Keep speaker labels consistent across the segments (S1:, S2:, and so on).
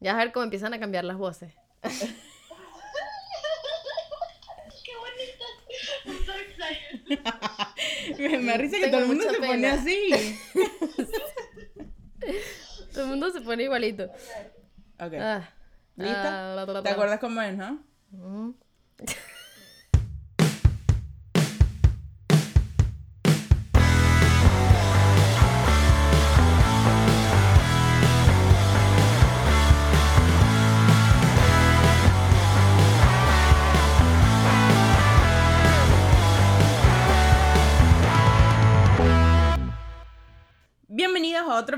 S1: Ya vas a ver cómo empiezan a cambiar las voces.
S2: Qué bonita. I'm so excited.
S3: Me, me risa que todo el mundo se pone
S1: pena.
S3: así.
S1: Todo el mundo se pone igualito.
S3: Ok.
S1: Ah.
S3: ¿Lista?
S1: Ah,
S3: ¿Te acuerdas cómo es, no?
S1: Mm.
S3: Bienvenidos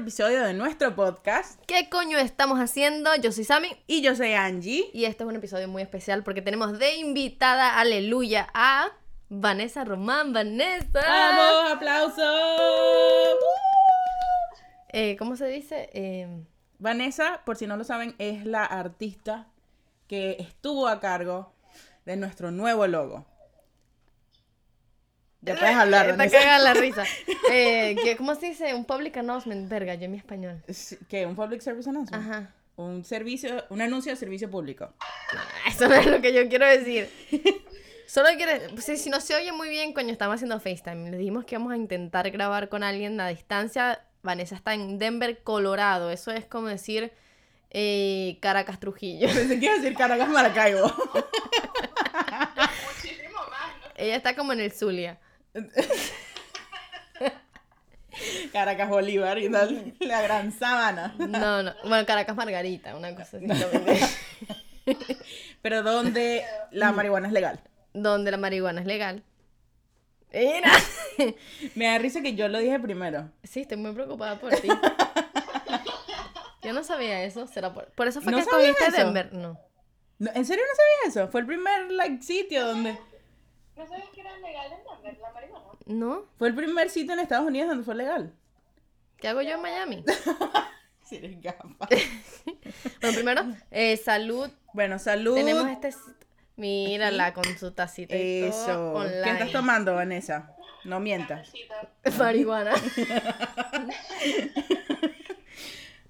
S3: episodio de nuestro podcast.
S1: ¿Qué coño estamos haciendo? Yo soy Sammy
S3: Y yo soy Angie.
S1: y este es un episodio muy especial porque tenemos de invitada, aleluya, a Vanessa Román. Vanessa.
S3: ¡Vamos! ¡Aplausos!
S1: Eh, ¿Cómo se dice? Eh,
S3: Vanessa, por si no lo saben, es la artista que estuvo a cargo de nuestro nuevo logo. Ya puedes hablar, Vanessa.
S1: cagada la risa. Eh, ¿qué- ¿Cómo se dice? Un public announcement. Verga, yo en mi español.
S3: ¿Qué? ¿Un public service announcement?
S1: Ajá.
S3: Un servicio, un anuncio de servicio público.
S1: Ah, Eso no es lo que yo quiero decir. Solo quiero. Si, si no se oye muy bien, coño, estamos haciendo FaceTime. Le dijimos que vamos a intentar grabar con alguien a distancia. Vanessa está en Denver, Colorado. Eso es como decir eh, Caracas, Trujillo.
S3: Pensé que iba a decir Caracas, Maracaibo.
S2: Muchísimo más, ¿no?
S1: Ella está como en el Zulia.
S3: Caracas, Bolívar y tal. La gran sábana.
S1: No, no. Bueno, Caracas, Margarita, una cosa así.
S3: Pero donde la marihuana es legal.
S1: Donde la marihuana es legal. Mira.
S3: Me da risa que yo lo dije primero.
S1: Sí, estoy muy preocupada por ti. Yo no sabía eso. ¿Será por, por eso fue
S3: ¿No
S1: que escogiste? Denver? No.
S3: No, ¿En serio no sabías eso? Fue el primer like, sitio donde...
S2: ¿No sabías que era legal en Denver la marihuana?
S1: ¿No?
S3: Fue el primer sitio en Estados Unidos donde fue legal.
S1: ¿Qué hago yo en Miami?
S3: Si eres gafa.
S1: Bueno, primero, eh, salud.
S3: Bueno, salud.
S1: Tenemos este... Mírala con su tacita y
S3: Eso.
S1: todo online.
S3: ¿Qué estás tomando, Vanessa? No mientas.
S1: Marihuana.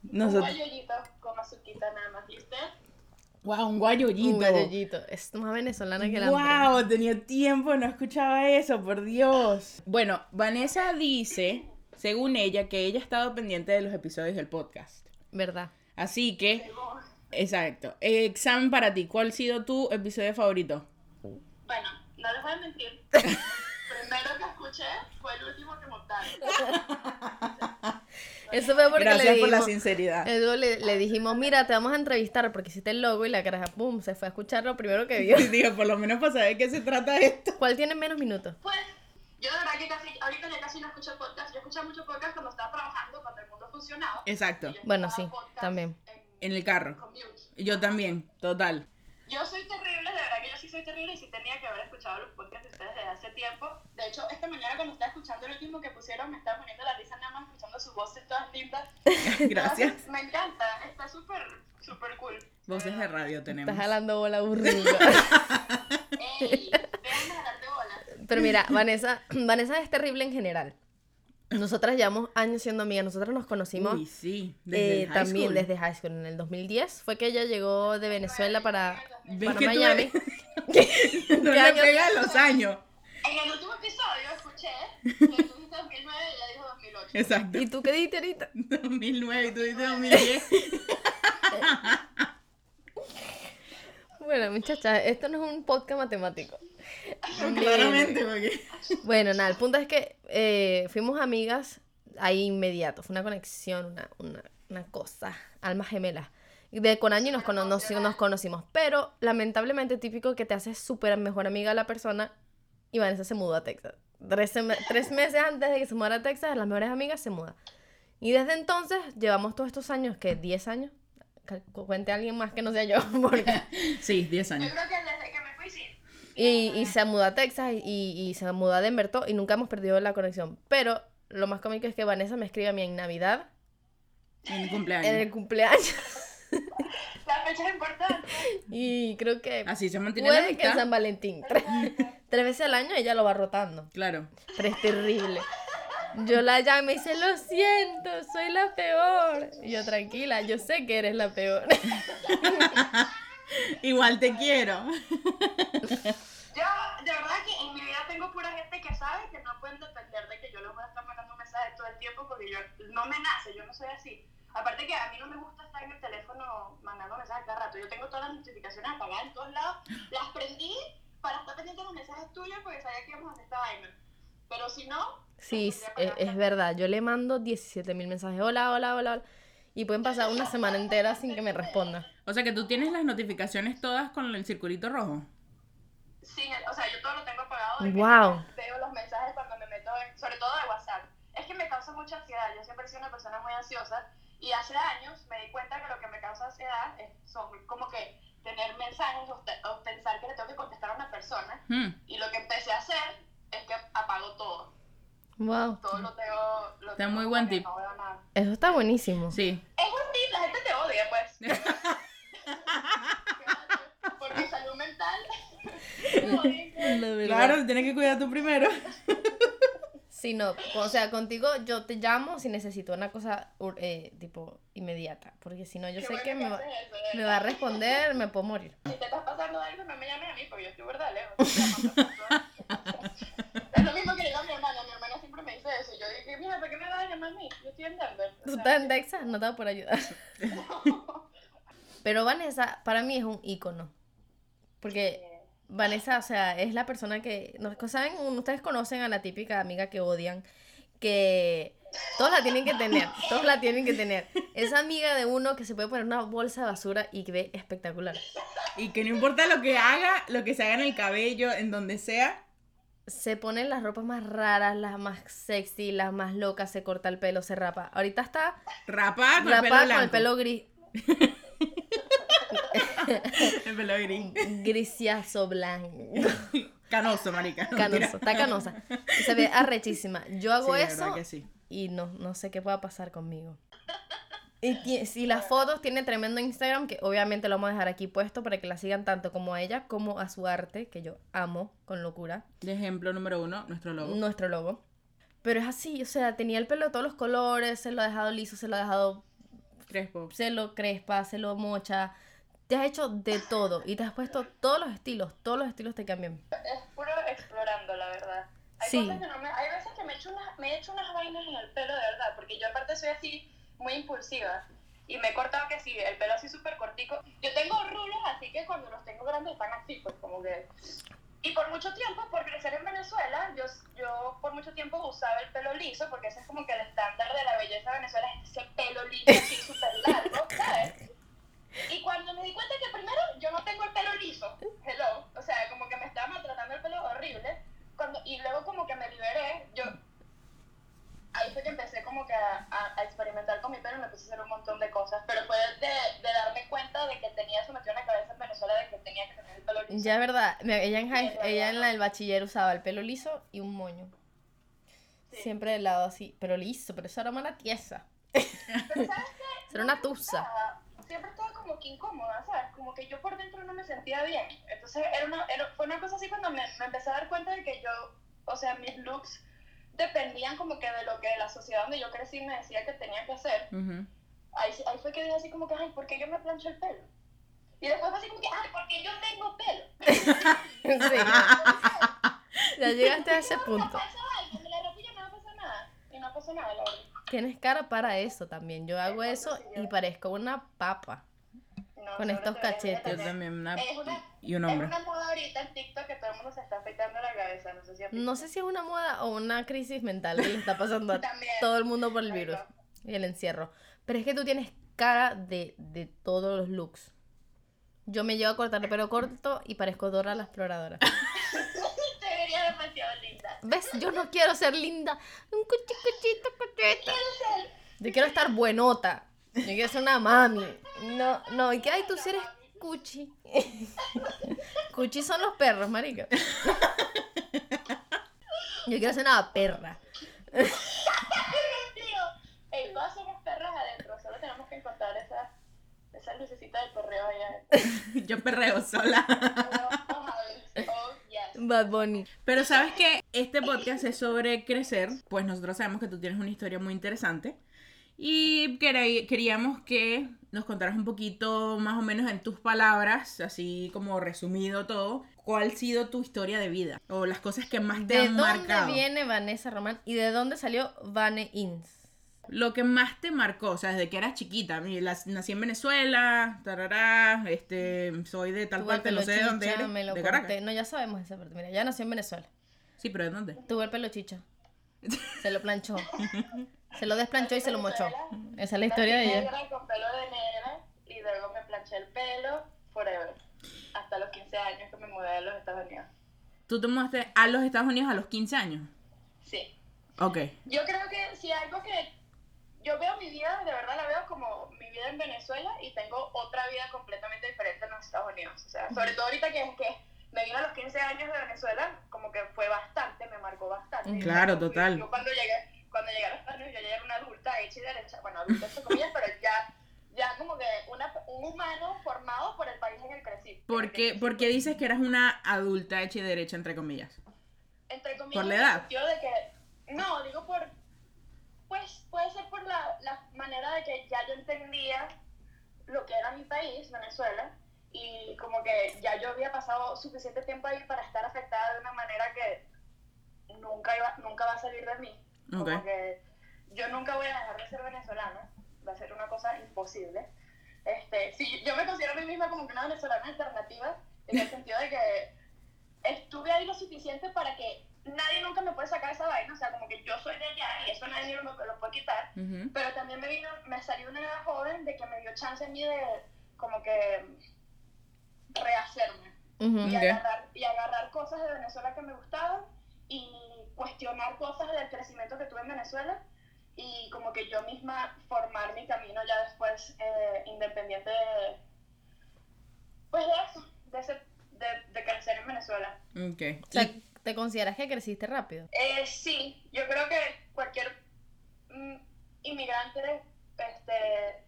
S2: Un
S3: Nosotros...
S2: azuquita nada más.
S3: Wow, un guayollito.
S1: Un gallollito. Es más venezolana que la hambre.
S3: Wow, tenía tiempo, no escuchaba eso, por Dios. Bueno, Vanessa dice, según ella, que ella ha estado pendiente de los episodios del podcast.
S1: ¿Verdad?
S3: Así que, exacto. Eh, examen para ti, ¿cuál ha sido tu episodio favorito?
S2: Bueno, no les voy a mentir. Primero que escuché fue el último que montaron.
S1: Eso fue porque
S3: Gracias
S1: le
S3: por la
S1: dijimos...
S3: sinceridad.
S1: Luego le, le dijimos, mira, te vamos a entrevistar porque hiciste el logo y la caraja, pum, se fue a escuchar lo primero que vio.
S3: Y digo, por lo menos para saber qué se trata esto.
S1: ¿Cuál tiene menos minutos?
S2: Pues, yo de verdad que casi, ahorita ya casi no escucho podcast. Yo escuchaba mucho podcast cuando estaba trabajando, cuando el mundo funcionaba.
S3: Exacto,
S1: Bueno, sí, también.
S2: En,
S3: en el carro.
S2: commute.
S3: Yo también, total.
S2: Yo soy terrible, de verdad que yo sí soy terrible y sí tenía que haber escuchado los podcasts de ustedes desde hace tiempo. De hecho, esta mañana cuando estaba escuchando el último que pusieron, me estaba poniendo la risa nada más escuchando sus voces todas lindas.
S3: Gracias.
S2: Entonces, Me encanta, está súper, súper cool.
S3: Voces de radio tenemos.
S1: Estás jalando bola aburrido.
S2: Ey, déjame.
S1: Pero mira, Vanessa, Vanessa es terrible en general. Nosotras llevamos años siendo amigas. Nosotras nos conocimos
S3: Uy, sí.
S1: eh,
S3: Desde el high
S1: también
S3: school.
S1: desde high school. En el 2010 fue que ella llegó de Venezuela para,
S3: ¿Ves
S1: para Miami.
S3: eres-
S1: ¿Qué
S3: No le
S1: año?
S3: pegan los años.
S2: En el último episodio escuché que tú dijiste 2009 y ella dijo 2008.
S3: Exacto.
S1: ¿Y tú qué dijiste ahorita?
S3: 2009 y tú dices 2010.
S1: Bueno, muchachas, esto no es un podcast matemático.
S3: Claramente, porque...
S1: Bueno, nada, el punto es que eh, fuimos amigas ahí inmediato. Fue una conexión, una, una, una cosa, almas gemelas. De con año nos, cono- nos, nos conocimos. Pero lamentablemente, típico que te haces súper mejor amiga de la persona. Y Vanessa se mudó a Texas. Tres, tres meses antes de que se mudara a Texas, las mejores amigas se muda. Y desde entonces llevamos todos estos años, que 10 años. Cuente a alguien más que no sea yo. Porque
S3: Sí, 10
S2: Yo
S3: años.
S2: creo que desde que me fui, sí.
S1: Y, y se mudó a Texas y, y se mudó a Denver todo, y nunca hemos perdido la conexión. Pero lo más cómico es que Vanessa me escribe a mí en Navidad,
S3: En el cumpleaños.
S1: en el cumpleaños,
S2: La fecha es importante.
S1: y creo que
S3: Así se mantiene la
S1: puede que en. San Valentín. Tres, tres veces al año ella lo va rotando.
S3: Claro.
S1: Pero es terrible. Yo la llamo y dice, lo siento, soy la peor. Y yo, tranquila, yo sé que eres la peor.
S3: Igual te quiero.
S2: Yo, de verdad que en mi vida tengo pura gente que sabe que no pueden depender de que yo les voy a estar mandando mensajes todo el tiempo porque yo no me nace, yo no soy así. Aparte que a mí no me gusta estar en el teléfono mandando mensajes cada rato. Yo tengo todas las notificaciones apagadas en todos lados. Las prendí para estar pendiente de los mensajes tuyos porque sabía que íbamos a hacer esta vaina. Pero si no...
S1: Sí, es, es verdad. Yo le mando 17 mil mensajes. Hola, hola, hola, hola. Y pueden pasar una semana entera sin que me responda.
S3: O sea que tú tienes las notificaciones todas con el circulito rojo.
S2: Sin el- o sea, yo todo lo tengo apagado. de que
S1: Wow.
S2: Veo los mensajes cuando me meto, en- sobre todo de WhatsApp. Es que me causa mucha ansiedad. Yo siempre he sido una persona muy ansiosa. Y hace años me di cuenta que lo que me causa ansiedad es, son como que tener mensajes o, te- o pensar que le tengo que contestar a una persona.
S3: Hmm.
S2: Y lo que empecé a hacer es que apago todo.
S1: Wow.
S2: Todo lo tengo. Lo
S3: Está muy buen tip.
S2: No.
S1: Eso está buenísimo.
S3: Sí.
S2: Es un tip, la gente te odia, pues. Por mi salud mental.
S3: Claro, te tienes que cuidar tú primero.
S1: Sí, no. O sea, contigo yo te llamo si necesito una cosa ur- eh, tipo inmediata. Porque si no, yo
S2: Qué
S1: sé
S2: bueno
S1: que me
S2: eso,
S1: va a responder, me puedo morir.
S2: Si te estás pasando algo, no me llames a mí porque yo estoy verdad lejos. es lo mismo que le digo a mi hermana. Mi dice eso. Yo dije, mira, ¿por qué me vas a llamar a mí? Yo estoy en Denver.
S1: Tú estás en Texas, no te voy por ayudar. Pero Vanessa, para mí es un ícono. Porque Vanessa, o sea, es la persona que. ¿no? ¿Saben? Ustedes conocen a la típica amiga que odian. Que todos la tienen que tener. Todos la tienen que tener. Esa amiga de uno que se puede poner una bolsa de basura y que ve espectacular.
S3: Y que no importa lo que haga, lo que se haga en el cabello, en donde sea.
S1: Se ponen las ropas más raras, las más sexy, las más locas, se corta el pelo, se rapa. Ahorita está
S3: Rapada con el pelo blanco.
S1: con el pelo gris,
S3: El pelo gris.
S1: grisiazo blanco.
S3: Canoso, marica. no.
S1: Canoso, está canosa. Se ve arrechísima. Yo hago
S3: Sí,
S1: eso
S3: sí.
S1: y no, no sé qué pueda pasar conmigo. Y si las fotos tiene tremendo Instagram, que obviamente lo vamos a dejar aquí puesto para que la sigan tanto como a ella como a su arte, que yo amo con locura,
S3: De ejemplo número uno, nuestro logo.
S1: nuestro logo. Pero es así, o sea, tenía el pelo de todos los colores, se lo ha dejado liso, se lo ha dejado,
S3: Crespo.
S1: se lo crespa, se lo mocha. Te has hecho de todo y te has puesto todos los estilos, todos los estilos te cambian.
S2: Es puro explorando, la verdad. Hay,
S1: Sí.
S2: cosas que no me, hay veces que me echo, unas, me he hecho unas vainas en el pelo, de verdad, porque yo aparte soy así muy impulsiva. Y me he cortado que sí, el pelo así súper cortico. Yo tengo rulos, así que cuando los tengo grandes están así, pues como que... Y por mucho tiempo, por crecer en Venezuela, yo, yo por mucho tiempo usaba el pelo liso, porque ese es como que el estándar de la belleza de Venezuela, es ese pelo liso así súper largo, ¿sabes? Y cuando me di cuenta que primero yo no tengo el pelo liso, hello, o sea, como que me estaba maltratando el pelo horrible, cuando, y luego como que me liberé, yo, ahí fue que empecé como que a, a- a experimentar con mi pelo y me puse a hacer un montón de cosas, pero fue de, de darme cuenta de que tenía eso metido en la cabeza en Venezuela de que tenía que tener el pelo liso.
S1: Ya es verdad, ella en, high- ella en la del bachiller usaba el pelo liso y un moño.
S2: Sí.
S1: Siempre de lado así, pero liso, pero eso era una tiesa.
S2: Pero ¿sabes qué?
S1: Era una tusa.
S2: Siempre estaba como que incómoda, ¿sabes? Como que yo por dentro no me sentía bien. Entonces era una, era- fue una cosa así cuando me, me empecé a dar cuenta de que yo, o sea, mis looks dependían como que de lo que la sociedad donde yo crecí me decía que tenía que hacer. Ahí, ahí fue que dije así como que, ay, ¿por qué yo me plancho el pelo? Y después fue así como que, ay, porque yo tengo pelo.
S1: Sí. ya llegaste a ese punto.
S2: pasó algo, me la rapillo, no me pasó nada. Y no pasó nada, la verdad.
S1: Tienes cara para eso también. Yo hago eso y parezco una papa.
S2: No,
S1: Con estos cachetes.
S3: Yo también, una...
S2: Es una-
S3: y un
S2: Es
S3: hombre.
S2: una moda ahorita en TikTok que todo el mundo se está afeitando la cabeza. No sé si.
S1: No sé si es una moda o una crisis mental que le está pasando a todo el mundo por el virus y el encierro. Pero es que tú tienes cara de, de todos los looks. Yo me llevo a cortar el pelo corto y parezco Dora la exploradora.
S2: Te vería demasiado linda.
S1: ¿Ves? Yo no quiero ser linda. Un cuchi, cuchito.
S2: Quiero ser.
S1: Yo quiero estar buenota. Yo quiero ser una mami. No, no, ¿y qué hay? Tú si eres cuchi. Cuchi son los perros, marica. Yo quiero ser una perra.
S2: Tío. Ey, todas somos perras adentro. Solo tenemos que encontrar esa, esa lucecita del perreo allá.
S3: Yo perreo sola.
S2: Yes.
S1: Bad Bunny.
S3: Pero sabes que este podcast es sobre crecer, pues nosotros sabemos que tú tienes una historia muy interesante y queríamos que nos contaras un poquito más o menos en tus palabras, así como resumido todo, cuál ha sido tu historia de vida o las cosas que más te
S1: ¿De
S3: han
S1: dónde
S3: marcado.
S1: viene Vanessa Román y de dónde salió Vane Ins?
S3: Lo que más te marcó, o sea, desde que eras chiquita. Nací en Venezuela, tarará, este, soy de tal
S1: Tuve
S3: parte, no sé de dónde
S1: chicha,
S3: eres.
S1: me lo
S3: de. Caracas.
S1: No, ya sabemos esa parte. Mira, ya nació en Venezuela.
S3: Sí, pero ¿de dónde?
S1: Tuvo el pelo chicha. Se lo planchó. Se lo desplanchó y se lo mochó. Esa es la historia de ella.
S2: negra con pelo de negra y luego me planché el pelo forever. Hasta los 15 años que me mudé de los Estados Unidos.
S3: ¿Tú te mudaste a los Estados Unidos a los 15 años?
S2: Sí.
S3: Ok.
S2: Yo creo que si algo que yo veo mi vida, de verdad la veo como mi vida en Venezuela y tengo otra vida completamente diferente en los Estados Unidos. O sea, sobre todo ahorita que, que me vine a los 15 años de Venezuela, como que fue bastante, me marcó bastante.
S3: Claro, total.
S2: Yo cuando llegué, cuando llegué a los Estados Unidos, yo ya era una adulta hecha y derecha, bueno, adulta entre comillas, pero ya, ya como que una, un humano formado por el país en el crecí.
S3: ¿Por qué, por qué dices que eras una adulta hecha y derecha, entre comillas?
S2: entre comillas,
S3: ¿Por la edad?
S2: sentido de que, no, digo por, pues puede ser por la, la manera de que ya yo entendía lo que era mi país, Venezuela, y como que ya yo había pasado suficiente tiempo ahí para estar afectada de una manera que nunca, iba, nunca va a salir de mí. Como que yo nunca voy a dejar de ser venezolana, va a ser una cosa imposible. Este, sí, yo me considero a mí misma como que una venezolana alternativa, en el sentido de que estuve ahí lo suficiente para que nadie nunca me puede sacar esa vaina, o sea, como que yo soy de allá y eso nadie me lo, lo puede quitar,
S3: Ujú.
S2: pero también me vino, me salió una edad joven de que me dio chance a mí de como que rehacerme
S1: Ujú.
S2: y,
S3: Ok.
S2: agarrar, y agarrar cosas de Venezuela que me gustaban y cuestionar cosas del crecimiento que tuve en Venezuela y como que yo misma formar mi camino ya después eh, independiente de, pues de eso, de, ese, de, de crecer en Venezuela.
S3: Ok.
S1: O sea, ¿te consideras que creciste rápido?
S2: Eh, sí, yo creo que cualquier mm, inmigrante este,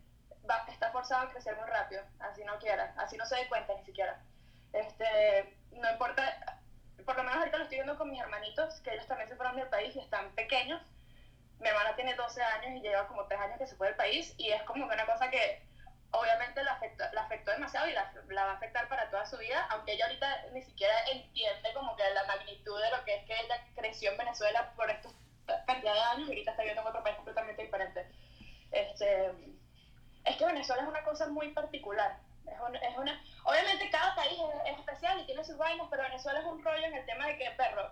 S2: va, está forzado a crecer muy rápido, así no quiera, así no se dé cuenta ni siquiera. Este, no importa, por lo menos ahorita lo estoy viendo con mis hermanitos, que ellos también se fueron del país y están pequeños. Mi hermana tiene 12 años y lleva como 3 años que se fue del país y es como que una cosa que obviamente la afectó, la afectó demasiado y la, va a afectar para toda su vida, aunque ella ahorita ni siquiera entiende como que la magnitud de lo que es que ella creció en Venezuela por esta cantidad de años y ahorita está viviendo en otro país completamente diferente. Este, es que Venezuela es una cosa muy particular. Es una, es una, obviamente cada país es, es especial y tiene sus vainas, pero Venezuela es un rollo en el tema de que, perro,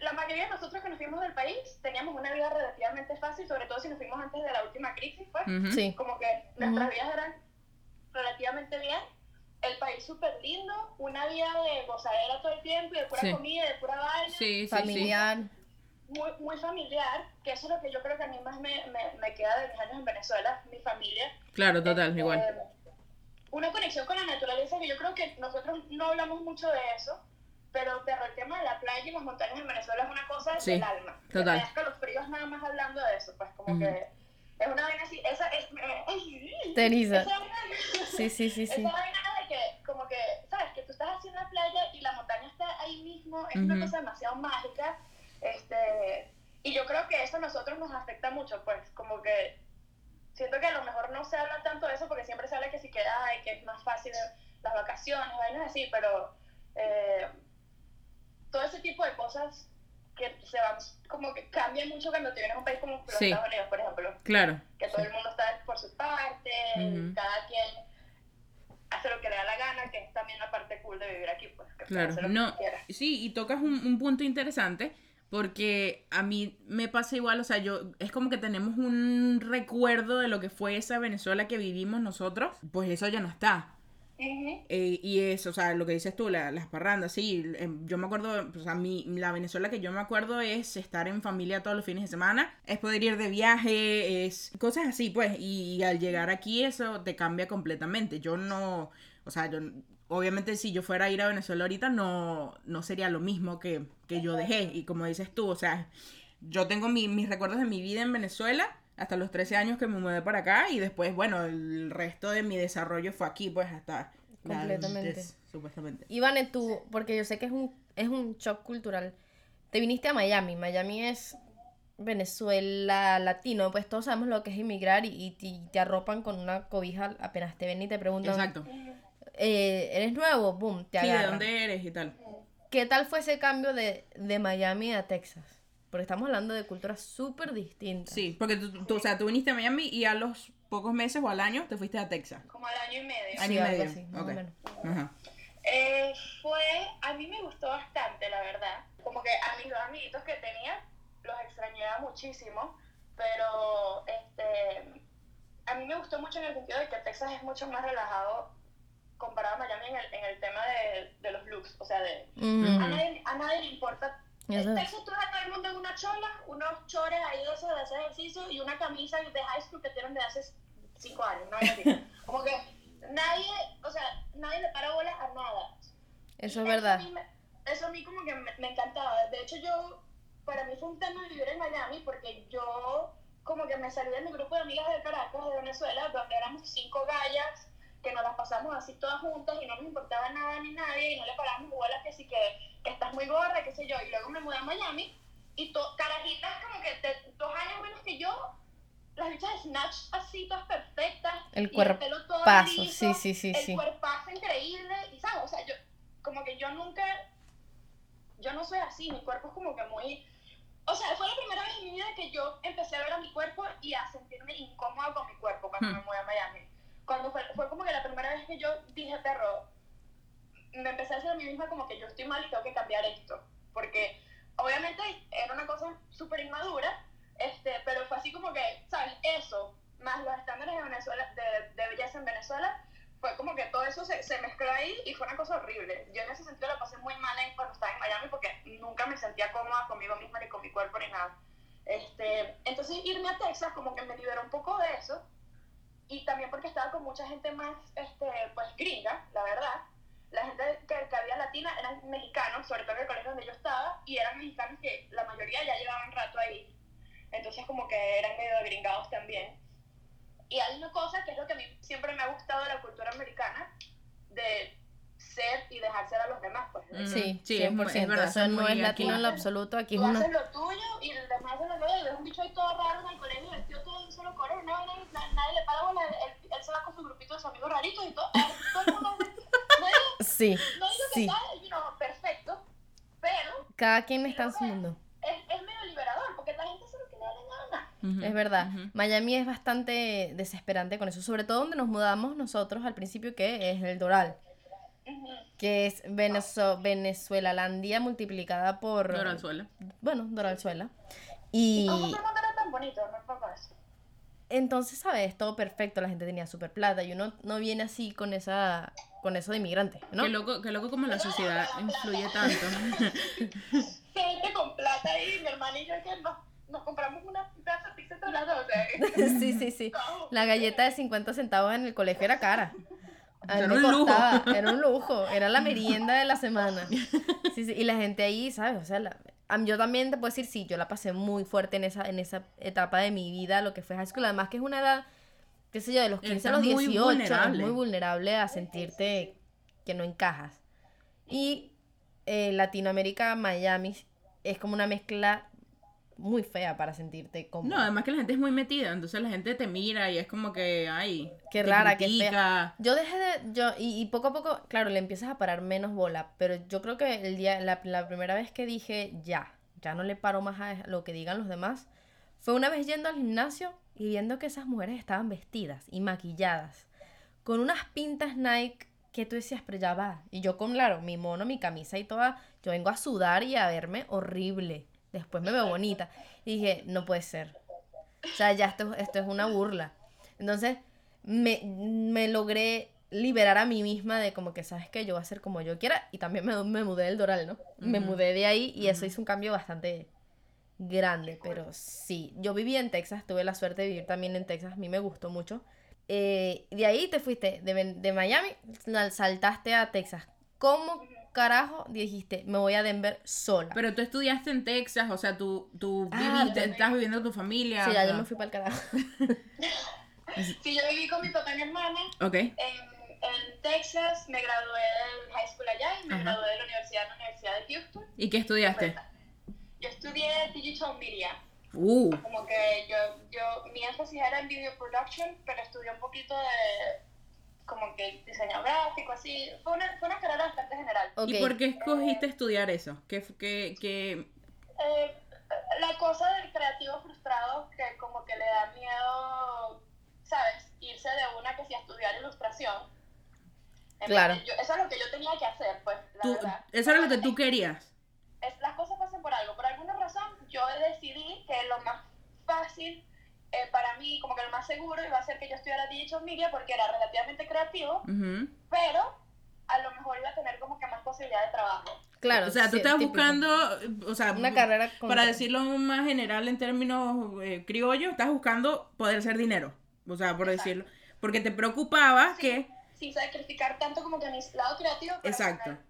S2: la mayoría de nosotros que nos fuimos del país teníamos una vida relativamente fácil, sobre todo si nos fuimos antes de la última crisis, pues.
S1: Sí.
S2: como que nuestras vidas eran relativamente bien, el país súper lindo, una vida de gozadera todo el tiempo y de pura
S3: Sí.
S2: comida, de pura vaina,
S3: Sí, sí, sí.
S1: Familiar.
S2: muy, muy familiar, que eso es lo que yo creo que a mí más me, me, me queda de mis años en Venezuela, mi familia.
S3: Claro, total,
S2: Este,
S3: igual.
S2: Una conexión con la naturaleza que yo creo que nosotros no hablamos mucho de eso, pero, pero el tema de la playa y las montañas en Venezuela es una cosa
S3: Sí,
S2: del alma.
S3: total.
S2: Me da escalofríos nada más hablando de eso, pues como que es una vaina así, esa es... eh,
S1: Teresa.
S2: esa vaina-
S1: Sí, sí, sí, sí.
S2: esa vaina de que, como que, ¿sabes? Que tú estás así en la playa y la montaña está ahí mismo, es una cosa demasiado mágica. Este, y yo creo que eso a nosotros nos afecta mucho, pues, como que siento que a lo mejor no se habla tanto de eso porque siempre se habla que si queda, ay, que es más fácil las vacaciones, vainas así, pero eh, todo ese tipo de cosas que se van, como que cambian mucho cuando te vienes a un país como los
S3: Sí.
S2: Estados Unidos, por ejemplo
S3: Claro.
S2: que todo el mundo está por su parte,
S3: Ujú.
S2: cada quien hace lo que le da la gana, que es también la parte cool de vivir aquí, pues, que
S3: Claro,
S2: que
S3: no,
S2: quiera.
S3: sí, y tocas un, un punto interesante porque a mí me pasa igual, o sea, yo, es como que tenemos un recuerdo de lo que fue esa Venezuela que vivimos nosotros, pues eso ya no está. Eh, y es, o sea, lo que dices tú, la- las parrandas, sí, em, yo me acuerdo, o sea, mi, la Venezuela que yo me acuerdo es estar en familia todos los fines de semana, es poder ir de viaje, es cosas así, pues, y, al llegar aquí eso te cambia completamente. Yo no, o sea, yo, obviamente si yo fuera a ir a Venezuela ahorita no, no sería lo mismo que, que yo dejé, y como dices tú, o sea, yo tengo mi- mis recuerdos de mi vida en Venezuela. Hasta los 13 años que me mudé para acá y después, bueno, el resto de mi desarrollo fue aquí, pues hasta
S1: Completamente.
S3: adultez, supuestamente.
S1: Ivane, tú, porque yo sé que es un, es un shock cultural. Te viniste a Miami. Miami es Venezuela, latino, pues todos sabemos lo que es inmigrar y, y te arropan con una cobija apenas te ven y te preguntan,
S3: Exacto.
S1: Eh, ¿eres nuevo? Boom, te
S3: Sí, ¿de
S1: agarran.
S3: dónde eres y tal?
S1: ¿Qué tal fue ese cambio de, de Miami a Texas? Porque estamos hablando de culturas súper distintas.
S3: Sí, porque tú, tú- o sea, tú viniste a Miami y a los pocos meses o al año te fuiste a Texas.
S2: Como al año y medio.
S3: Año
S1: Sí,
S3: y medio.
S1: así, más o
S3: Ok.
S1: menos.
S3: Ajá.
S2: Eh, fue, a mí me gustó bastante, la verdad. Como que a mis dos amiguitos que tenía, los extrañaba muchísimo, pero este, a mí me gustó mucho en el sentido de que Texas es mucho más relajado comparado a Miami en el, en el tema de, de los looks, o sea, de, a, nadie, a nadie le importa.
S1: Eso.
S2: Texas tú a todo el mundo en una chola, unos chores ahí de esos de ejercicio y una camisa de high school que tienen de hace cinco años, ¿no? Así. Como que nadie, o sea, nadie le para bolas a nada.
S1: Eso es verdad.
S2: A mí, eso a mí como que me, me encantaba. De hecho, yo, para mí fue un tema vivir en Miami porque yo como que me salí de mi grupo de amigas de Caracas, de Venezuela, donde éramos cinco gallas que nos las pasamos así todas juntas y no nos importaba nada ni nadie y no le parábamos bolas que sí que, que estás muy gorda, qué sé yo. Y luego me mudé a Miami y to, carajitas como que de dos años menos que yo, las bichas de snatch así, todas perfectas.
S1: El
S2: todo
S1: cuerpazo, sí, sí, sí,
S2: el
S1: sí.
S2: cuerpazo increíble y sabes, o sea, yo como que yo nunca yo no soy así, mi cuerpo es como que muy o sea, fue la primera vez en mi vida que yo empecé a ver a mi cuerpo y a sentirme incómoda con mi cuerpo cuando
S3: Hmm.
S2: me mudé a Miami. Cuando fue, fue como que la primera vez que yo dije, perro, me empecé a decir a mí misma como que yo estoy mal y tengo que cambiar esto. Porque obviamente era una cosa súper inmadura, este, pero fue así como que, ¿sabes? Eso, más los estándares de, Venezuela, de, de belleza en Venezuela, fue como que todo eso se, se mezcló ahí y fue una cosa horrible. Yo en ese sentido la pasé muy mal cuando estaba en Miami porque nunca me sentía cómoda conmigo misma ni con mi cuerpo ni nada. Este, entonces irme a Texas como que me liberó un poco de eso y también porque estaba con mucha gente más este, pues gringa, la verdad. La gente que, había latina eran mexicanos, sobre todo en el colegio donde yo estaba, y eran mexicanos que la mayoría ya llevaban rato ahí. Entonces como que eran medio gringados también. Y hay una cosa que es lo que a mí siempre me ha gustado de la cultura americana, de ser y dejar ser a los demás. Pues,
S3: Mm.
S1: Sí,
S3: Sí, es
S1: 100%.
S3: muy- es verdad,
S1: eso no es latino en lo absoluto. Aquí es
S2: Tú
S1: una...
S2: haces lo tuyo y los demás hacen lo suyo y ves un bicho ahí todo raro en el colegio vestido todo de un solo color, no, nadie, na- nadie le para bola, él, él se va con su grupito de sus amigos raritos y todo, todo el mundo, no digo,
S1: Sí,
S2: no digo que
S1: sí.
S2: está, you know, perfecto, pero
S1: Cada quien está en su mundo.
S2: es, es medio liberador porque la gente hace lo que le da la gana.
S3: Ujú,
S1: Es verdad.
S3: ujú.
S1: Miami es bastante desesperante con eso. Sobre todo donde nos mudamos nosotros al principio, que es el Doral. Que es Venezo Venezuelalandia multiplicada por...
S3: Doranzuela.
S1: Bueno, Doralzuela.
S2: Y
S1: Y
S2: era tan bonito, no
S1: entonces, ¿sabes? Todo perfecto. La gente tenía súper plata. Y uno no viene así con esa con eso de inmigrante, ¿no?
S3: Qué loco, qué loco como la sociedad influye tanto.
S2: Gente con plata ahí, mi hermana y yo que nos, nos compramos una pedazo de pizza entre las dos, o sea,
S1: sí, sí, sí. La galleta de 50 centavos en el colegio era cara. A mí
S3: Era
S1: me
S3: un lujo.
S1: era un lujo, era la merienda de la semana. Sí, sí, y la gente ahí, ¿sabes? O sea, la- yo también te puedo decir, sí, yo la pasé muy fuerte en esa, en esa etapa de mi vida, lo que fue high school. Además que es una edad, qué sé yo, de los 15 a los
S3: muy
S1: 18,
S3: vulnerable.
S1: es muy vulnerable a sentirte que no encajas. Y eh, Latinoamérica, Miami, es como una mezcla muy fea para sentirte como...
S3: No, además que la gente es muy metida, entonces la gente te mira y es como que, ay,
S1: Qué rara, qué fea. Yo dejé de, yo, y, y poco a poco, claro, le empiezas a parar menos bola, pero yo creo que el día, la, la primera vez que dije, ya, ya no le paro más a lo que digan los demás, fue una vez yendo al gimnasio y viendo que esas mujeres estaban vestidas y maquilladas, con unas pintas Nike que tú decías, pero ya va. Y yo con, claro, mi mono, mi camisa y toda, yo vengo a sudar y a verme horrible. Después me veo bonita. Y dije, no puede ser. O sea, ya esto, esto es una burla. Entonces, me, me logré liberar a mí misma de como que, ¿sabes qué? Yo voy a ser como yo quiera. Y también me, me mudé del Doral, ¿no? Me mudé de ahí y eso hizo un cambio bastante grande. Pero sí, yo viví en Texas, tuve la suerte de vivir también en Texas, a mí me gustó mucho. Eh, de ahí te fuiste de, de Miami, sal- saltaste a Texas. ¿Cómo carajo dijiste, me voy a Denver sola?
S3: Pero tú estudiaste en Texas, o sea, tú, tú
S1: Ah,
S3: viviste, estás viviendo con tu familia.
S1: sí, ya yo me fui para el carajo.
S2: Sí, yo viví con mi papá y mi hermana
S3: Ok.
S2: en, en en Texas, me gradué del high school allá y me
S3: Ajá.
S2: gradué de la universidad en la Universidad de Houston.
S3: ¿Y qué estudiaste?
S2: Yo estudié Digital Media.
S3: Uh,
S2: Como que yo, yo, mi énfasis era en video production, pero estudié un poquito de como que diseño gráfico, así. Fue una, fue una carrera bastante general.
S3: ¿Y por qué escogiste estudiar eso? ¿Qué, qué, qué...
S2: Eh, la cosa del creativo frustrado que como que le da miedo, ¿sabes? Irse de una que sí a estudiar ilustración. En
S1: Claro.
S2: yo- eso es lo que yo tenía que hacer, pues, la
S3: tú-
S2: verdad.
S3: eso era lo que tú querías?
S2: es- las cosas pasan por algo. Por alguna razón, yo decidí que lo más fácil mí, como que lo más seguro, iba a ser que yo estudiara Digital Media porque era relativamente creativo,
S3: Ujú.
S2: pero a lo mejor iba a tener como que más posibilidad de trabajo.
S1: Claro.
S3: O sea, tú
S1: sí, típico.
S3: buscando, o sea,
S1: Una carrera con-
S3: para decirlo más general en términos eh, criollos, estás buscando poder hacer dinero. O sea, por
S2: Exacto.
S3: decirlo. Porque te preocupaba
S2: Sí,
S3: que,
S2: Sin sacrificar tanto como que mi lado creativo. para
S3: Exacto.
S2: tener-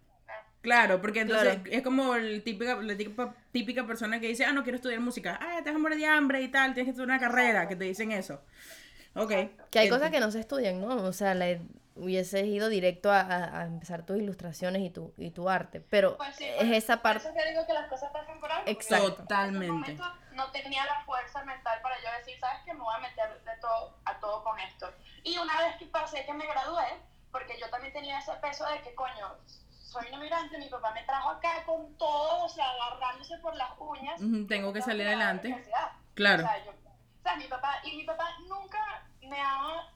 S3: claro, porque entonces
S1: Claro.
S3: es como el típica, la típica, típica persona que dice, ah, no quiero estudiar música. Ah, te vas a morir de hambre y tal, tienes que estudiar una carrera, que te dicen eso. Ok.
S1: Que hay
S3: Ent-
S1: cosas que no se estudian, ¿no? O sea, le hubieses ido directo a, a- a empezar tus ilustraciones y tu, y tu arte. Pero
S2: Pues sí,
S1: es
S2: por-
S1: esa
S2: Por
S1: parte.
S2: eso que digo que las cosas pasan por algo.
S1: Exacto.
S2: yo en ese
S3: Totalmente.
S2: momento no tenía la fuerza mental para yo decir, ¿sabes qué? Me voy a meter de todo, a todo con esto. Y una vez que pasé que me gradué, porque yo también tenía ese peso de que, coño, soy un inmigrante, mi papá me trajo acá con todo, o sea, agarrándose por las uñas.
S3: Ujú, tengo que salir adelante. Claro.
S2: O sea, yo, o sea, mi papá, y mi papá nunca me ha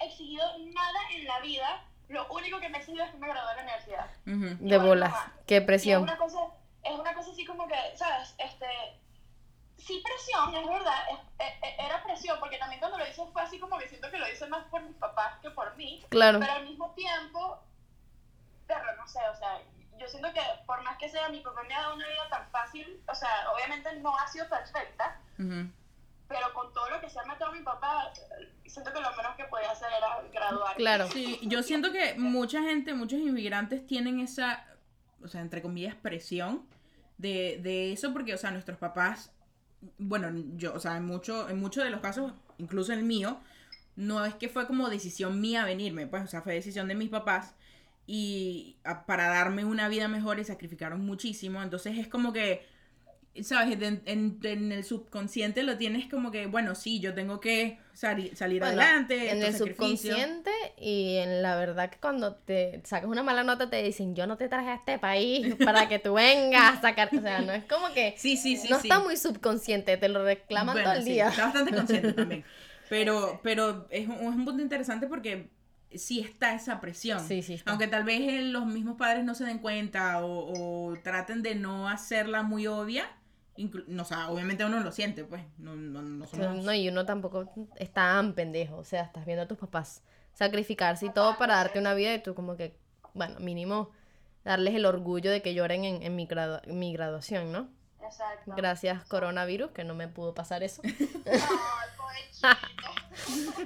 S2: exigido nada en la vida. Lo único que me exigió es que me gradué de la universidad.
S3: Ujú.
S1: De
S2: Igual
S1: bolas.
S2: mamá.
S1: Qué
S2: Y es
S1: presión.
S2: una cosa, es una cosa así como que, ¿sabes? Este, sí presión, es verdad, es- e- e- era presión, porque también cuando lo hice fue así como que siento que lo hice más por mis papás que por mí,
S1: Claro.
S2: pero al mismo tiempo, pero no sé, o sea, yo siento que por más que sea, mi papá me ha dado una vida tan fácil, o sea, obviamente no ha sido perfecta,
S3: Ujú.
S2: pero con todo lo que se ha metido mi papá, siento que lo menos que podía hacer era graduar.
S1: Claro.
S3: Sí, yo siento que mucha gente, muchos inmigrantes tienen esa, o sea, entre comillas, presión de, de eso, porque, o sea, nuestros papás, bueno, yo, o sea, en, mucho, en muchos de los casos, incluso el mío, no es que fue como decisión mía venirme, pues, o sea, fue decisión de mis papás y a- para darme una vida mejor y sacrificaron muchísimo, entonces es como que, ¿sabes? En, en- en el subconsciente lo tienes como que, bueno, sí, yo tengo que sali- salir
S1: Bueno,
S3: adelante.
S1: en el subconsciente y en la verdad que cuando te sacas una mala nota te dicen yo no te traje a este país para que tú vengas a sacar, o sea, no es como que
S3: Sí, sí, sí.
S1: no
S3: sí.
S1: está muy subconsciente, te lo reclaman
S3: Bueno,
S1: todo el
S3: sí,
S1: día.
S3: Está bastante consciente también. Pero, pero es, un- es un punto interesante porque sí está esa presión.
S1: Sí, sí está.
S3: Aunque tal vez eh, los mismos padres no se den cuenta o, o traten de no hacerla muy obvia. no, o sea, obviamente uno lo siente, pues. No, no, no somos...
S1: No, y uno tampoco está tan pendejo, o sea, estás viendo a tus papás sacrificarse y todo para darte una vida y tú como que, bueno, mínimo darles el orgullo de que lloren en, en mi, gradu- en mi graduación, ¿no?
S2: Exacto.
S1: Gracias coronavirus, que no me pudo pasar eso.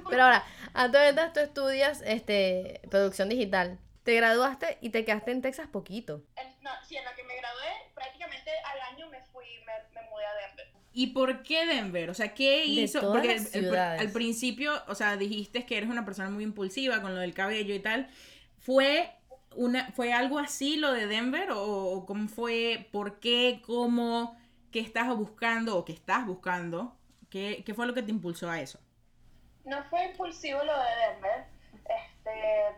S1: Pero ahora, actualmente tú estudias este, producción digital. Te graduaste y te quedaste en Texas poquito.
S2: En- no, sí, en la que me gradué, prácticamente al año me fui, me, me mudé a Denver.
S3: ¿Y por qué Denver? O sea, ¿qué hizo?
S1: todas
S3: Porque
S1: las
S3: el- el-
S1: ciudades.
S3: al principio, o sea, dijiste que eres una persona muy impulsiva con lo del cabello y tal. ¿Fue, una, ¿fue algo así lo de Denver? ¿O, cómo fue? ¿Por qué? ¿Cómo? ¿Qué estás buscando o qué estás buscando? ¿Qué, qué fue lo que te impulsó a eso?
S2: No fue impulsivo lo de Denver. Este,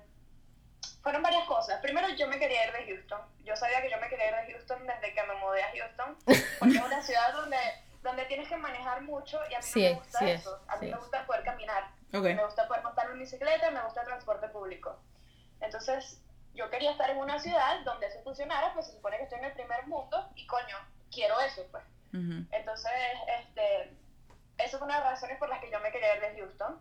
S2: fueron varias cosas. Primero, yo me quería ir de Houston. Yo sabía que yo me quería ir de Houston desde que me mudé a Houston. Porque es una ciudad donde, donde tienes que manejar mucho y a mí
S1: Sí
S2: no me gusta
S1: sí es,
S2: eso. A mí
S1: sí
S2: me gusta poder caminar.
S3: Ok.
S2: Me gusta poder montar en bicicleta, me gusta el transporte público. Entonces, yo quería estar en una ciudad donde eso funcionara, pues se supone que estoy en el primer mundo y coño, quiero eso, pues. Entonces, este, eso fue una de las razones por las que yo me quería ir de Houston.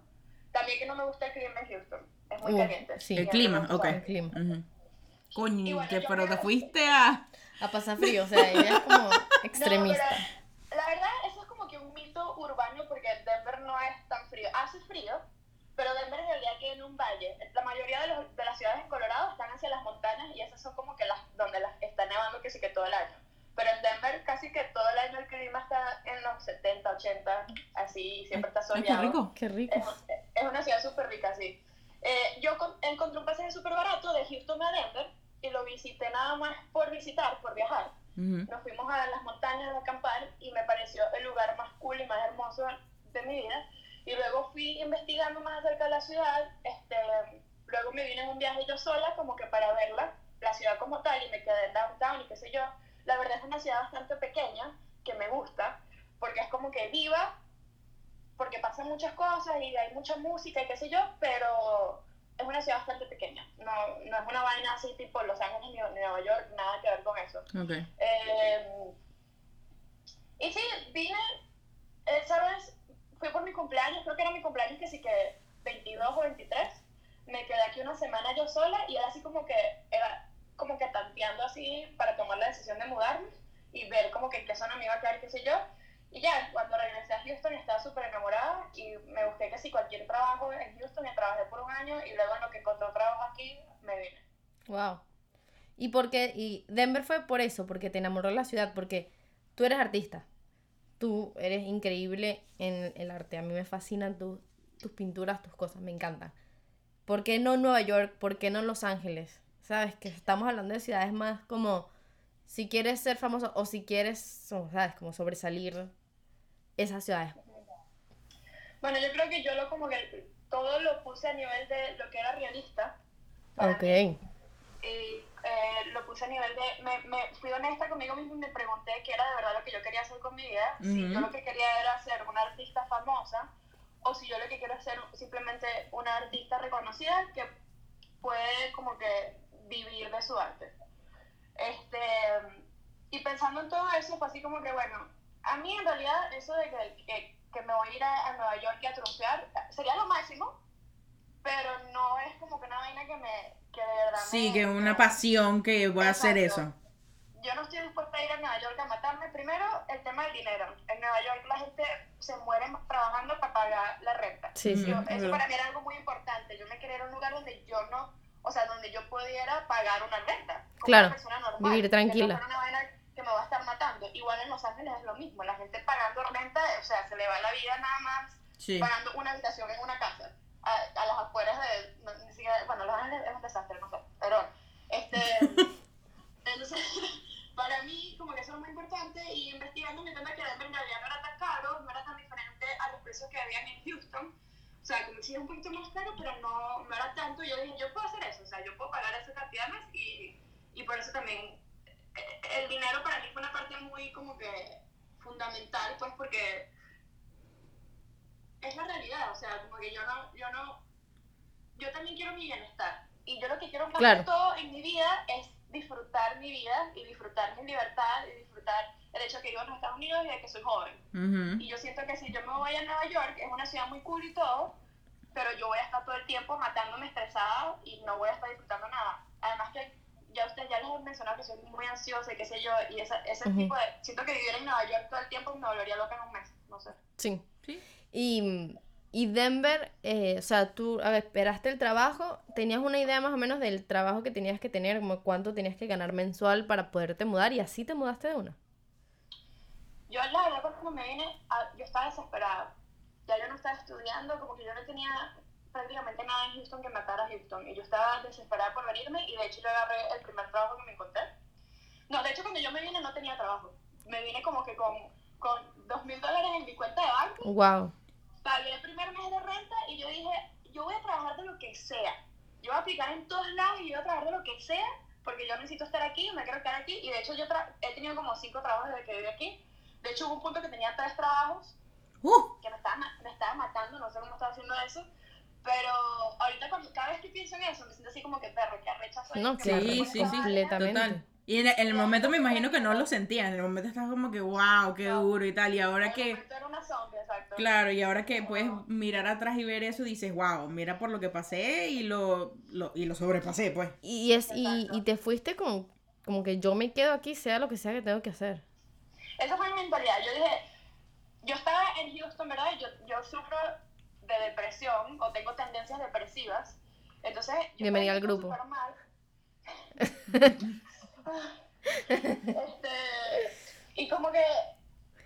S2: También que no me gusta el clima en Houston. Es muy
S1: Uh,
S2: caliente.
S1: sí.
S3: El clima, ok.
S1: El clima.
S3: Ujú. Coño,
S2: bueno,
S3: que, pero te fuiste a...
S1: A pasar frío, o sea, ella es como extremista.
S2: No, pero la verdad, eso es como que un mito urbano porque Denver no es tan frío. Hace frío, pero Denver en realidad queda en un valle. La mayoría de, los- de las ciudades en Colorado están hacia las montañas y esas son como que las donde las está nevando que sí que todo el año. Pero en Denver casi que todo el año el clima está en los 70, 80, así, siempre está
S3: Ay, qué
S2: soleado.
S3: rico.
S1: Qué rico.
S2: Es, es una ciudad súper rica, sí. Eh, yo con- encontré un pasaje Houston a Denver y lo visité nada más por visitar, por viajar.
S3: Ujú.
S2: Nos fuimos a las montañas a acampar y me pareció el lugar más cool y más hermoso de mi vida. Y luego fui investigando más acerca de la ciudad. Este, luego me vine en un viaje yo sola, como que para verla, la ciudad como tal, y me quedé en downtown y qué sé yo. La verdad es una ciudad bastante pequeña, que me gusta, porque es como que viva, porque pasan muchas cosas y hay mucha música y qué sé yo, pero es una ciudad bastante pequeña. No, no es una vaina así tipo Los Ángeles ni Nueva York, nada que ver con eso.
S3: Ok.
S2: Eh, y sí, vine, eh, ¿sabes? Fui por mi cumpleaños, creo que era mi cumpleaños que sí que 22 o 23. Me quedé aquí una semana yo sola y era así como que, era como que tanteando así para tomar la decisión de mudarme y ver como que en qué zona me iba a quedar, qué sé yo. Y ya, cuando regresé a Houston estaba súper enamorada y me busqué que si cualquier trabajo en Houston y trabajé por un año y luego en lo que encontré trabajo aquí me vine.
S1: Wow. ¿Y por qué? Y Denver fue por eso, porque te enamoró la ciudad, porque tú eres artista. Tú eres increíble en el arte. A mí me fascinan tu- tus pinturas, tus cosas, me encantan. ¿Por qué no Nueva York? ¿Por qué no Los Ángeles? ¿Sabes? Que estamos hablando de ciudades más como si quieres ser famoso o si quieres, ¿sabes? Como sobresalir esas ciudades.
S2: Bueno, yo creo que yo lo como que todo lo puse a nivel de lo que era realista.
S1: Ok.
S2: mí. Y eh, lo puse a nivel de... Me, me fui honesta conmigo misma y me pregunté qué era de verdad lo que yo quería hacer con mi vida. Si yo lo que quería era ser una artista famosa o si yo lo que quiero es ser simplemente una artista reconocida que puede como que vivir de su arte. Este, y pensando en todo eso, fue así como que, bueno, a mí en realidad eso de que, que, que me voy a ir a, a Nueva York y a triunfar sería lo máximo, pero no es como que una vaina que me, que de verdad
S3: Sí,
S2: me-
S3: que una pasión que voy a hacer eso.
S2: Exacto. Yo no estoy dispuesta a ir a Nueva York a matarme. Primero, el tema del dinero. En Nueva York la gente se muere trabajando para pagar la renta.
S1: Sí, sí.
S2: Yo-
S3: es
S2: eso
S3: verdad.
S2: para mí era algo muy importante. Yo me quería ir a un lugar donde yo no, o sea, donde yo pudiera pagar una renta. como
S1: Claro,
S2: una persona normal,
S1: vivir
S2: que
S1: tranquila.
S2: no fuera una vaina que me va a estar matando. Igual en Los Ángeles es lo mismo. La gente pagando renta, o sea, se le va la vida nada más
S3: Sí.
S2: pagando una habitación en una casa. A, a las afueras de. no, ni siquiera- bueno, Los Ángeles es un desastre, no sé. Pero, este. entonces, para mí, como que eso es muy importante. Y investigando, me cuenta que Denver en realidad no era tan caro, no era tan diferente a los precios que habían en Houston. O sea, como si era un poquito más caro, pero no, no era tanto. Yo dije, yo puedo hacer eso. O sea, yo puedo pagar esa cantidad más. Y, y por eso también. eh, El dinero para mí fue una parte muy, como que. fundamental, pues, porque es la realidad, o sea, como que yo no, yo no, yo también quiero mi bienestar. Y yo lo que quiero más
S1: Claro.
S2: que todo en mi vida es disfrutar mi vida y disfrutar mi libertad y disfrutar el hecho de que vivo en los Estados Unidos y de que soy joven.
S3: Ujú.
S2: Y yo siento que si yo me voy a Nueva York, es una ciudad muy cool y todo, pero yo voy a estar todo el tiempo matándome estresada y no voy a estar disfrutando nada. Además que ya ustedes ya les he mencionado que soy muy ansiosa y qué sé yo, y esa, ese
S1: Ujú.
S2: tipo de... Siento que vivir en Nueva York todo el tiempo me volvería loca en un mes, no sé.
S1: Sí.
S3: Sí.
S1: Y, y Denver, eh, o sea, tú, a ver, esperaste el trabajo, tenías una idea más o menos del trabajo que tenías que tener, como cuánto tenías que ganar mensual para poderte mudar y así te mudaste de una.
S2: Yo la verdad cuando me vine, a- yo estaba desesperada. Ya yo no estaba estudiando, como que yo no tenía prácticamente nada en Houston que me atara a Houston. Y yo estaba desesperada por venirme y de hecho yo agarré el primer trabajo que me encontré. No, de hecho cuando yo me vine no tenía trabajo. Me vine como que con, con dos mil dólares en mi cuenta de banco,
S1: Wow.
S2: Pagué el primer mes de renta y yo dije, yo voy a trabajar de lo que sea. Yo voy a aplicar en todos lados y yo voy a trabajar de lo que sea porque yo necesito estar aquí, me quiero quedar aquí. Y de hecho yo tra- he tenido como cinco trabajos desde que viví aquí. De hecho hubo un punto que tenía tres trabajos
S3: Uh,
S2: que me estaba, me estaba matando, no sé cómo estaba haciendo eso. Pero ahorita cuando, cada vez que pienso en eso me siento así como que perro, que arrecha soy.
S1: No,
S3: sí, sí, sí,
S1: completamente.
S3: total. Y en, el momento me imagino que no lo sentías, en el momento estás como que, wow, qué duro y tal. Y ahora
S2: En el
S3: que,
S2: era una zombie, exacto.
S3: claro, y ahora que puedes mirar atrás y ver eso, dices, wow, mira por lo que pasé y lo, lo, y lo sobrepasé, pues.
S1: Y, es, y, y te fuiste con, como que yo me quedo aquí, sea lo que sea que tengo que hacer.
S2: Esa fue mi mentalidad. Yo dije, yo estaba en Houston, ¿verdad? Y Yo, yo sufro de depresión o tengo tendencias depresivas. Entonces, yo
S1: Bienvenida al grupo.
S2: súper mal. este, y como que,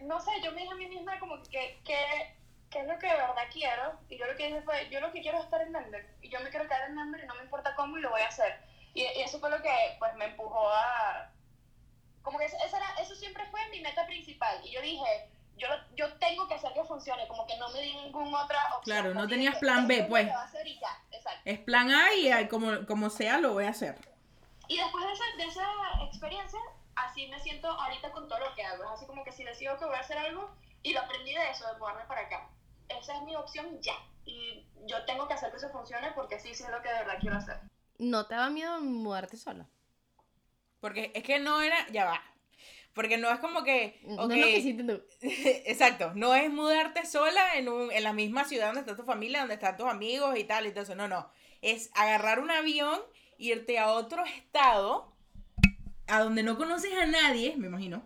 S2: no sé, yo me dije a mí misma como que, que, que es lo que de verdad quiero. Y yo lo que dije fue, yo lo que quiero es estar en Denver. Y yo me quiero quedar en Denver y no me importa cómo y lo voy a hacer. Y, y eso fue lo que pues me empujó a... Como que esa era, eso siempre fue mi meta principal. Y yo dije, yo, yo tengo que hacer que funcione, como que no me di ninguna otra opción.
S3: Claro, no tenías plan B, pues.
S2: que va a hacer y ya, exacto.
S3: Es plan A y como, como sea lo voy a hacer.
S2: Y después de esa, de esa experiencia, así me siento ahorita con todo lo que hago. Es así como que si decido que voy a hacer algo y lo aprendí de eso, de mudarme para acá. Esa es mi opción ya. Y yo tengo que hacer que eso funcione porque sí, sí es lo que de verdad quiero hacer.
S1: ¿No te daba miedo mudarte sola?
S3: Porque es que no era, ya va. Porque no es como que,
S1: No
S3: ok,
S1: es lo que hiciste tú.
S3: exacto, no es mudarte sola en, un, en la misma ciudad donde está tu familia, donde están tus amigos y tal y todo eso, no, no. Es agarrar un avión, irte a otro estado, a donde no conoces a nadie, me imagino,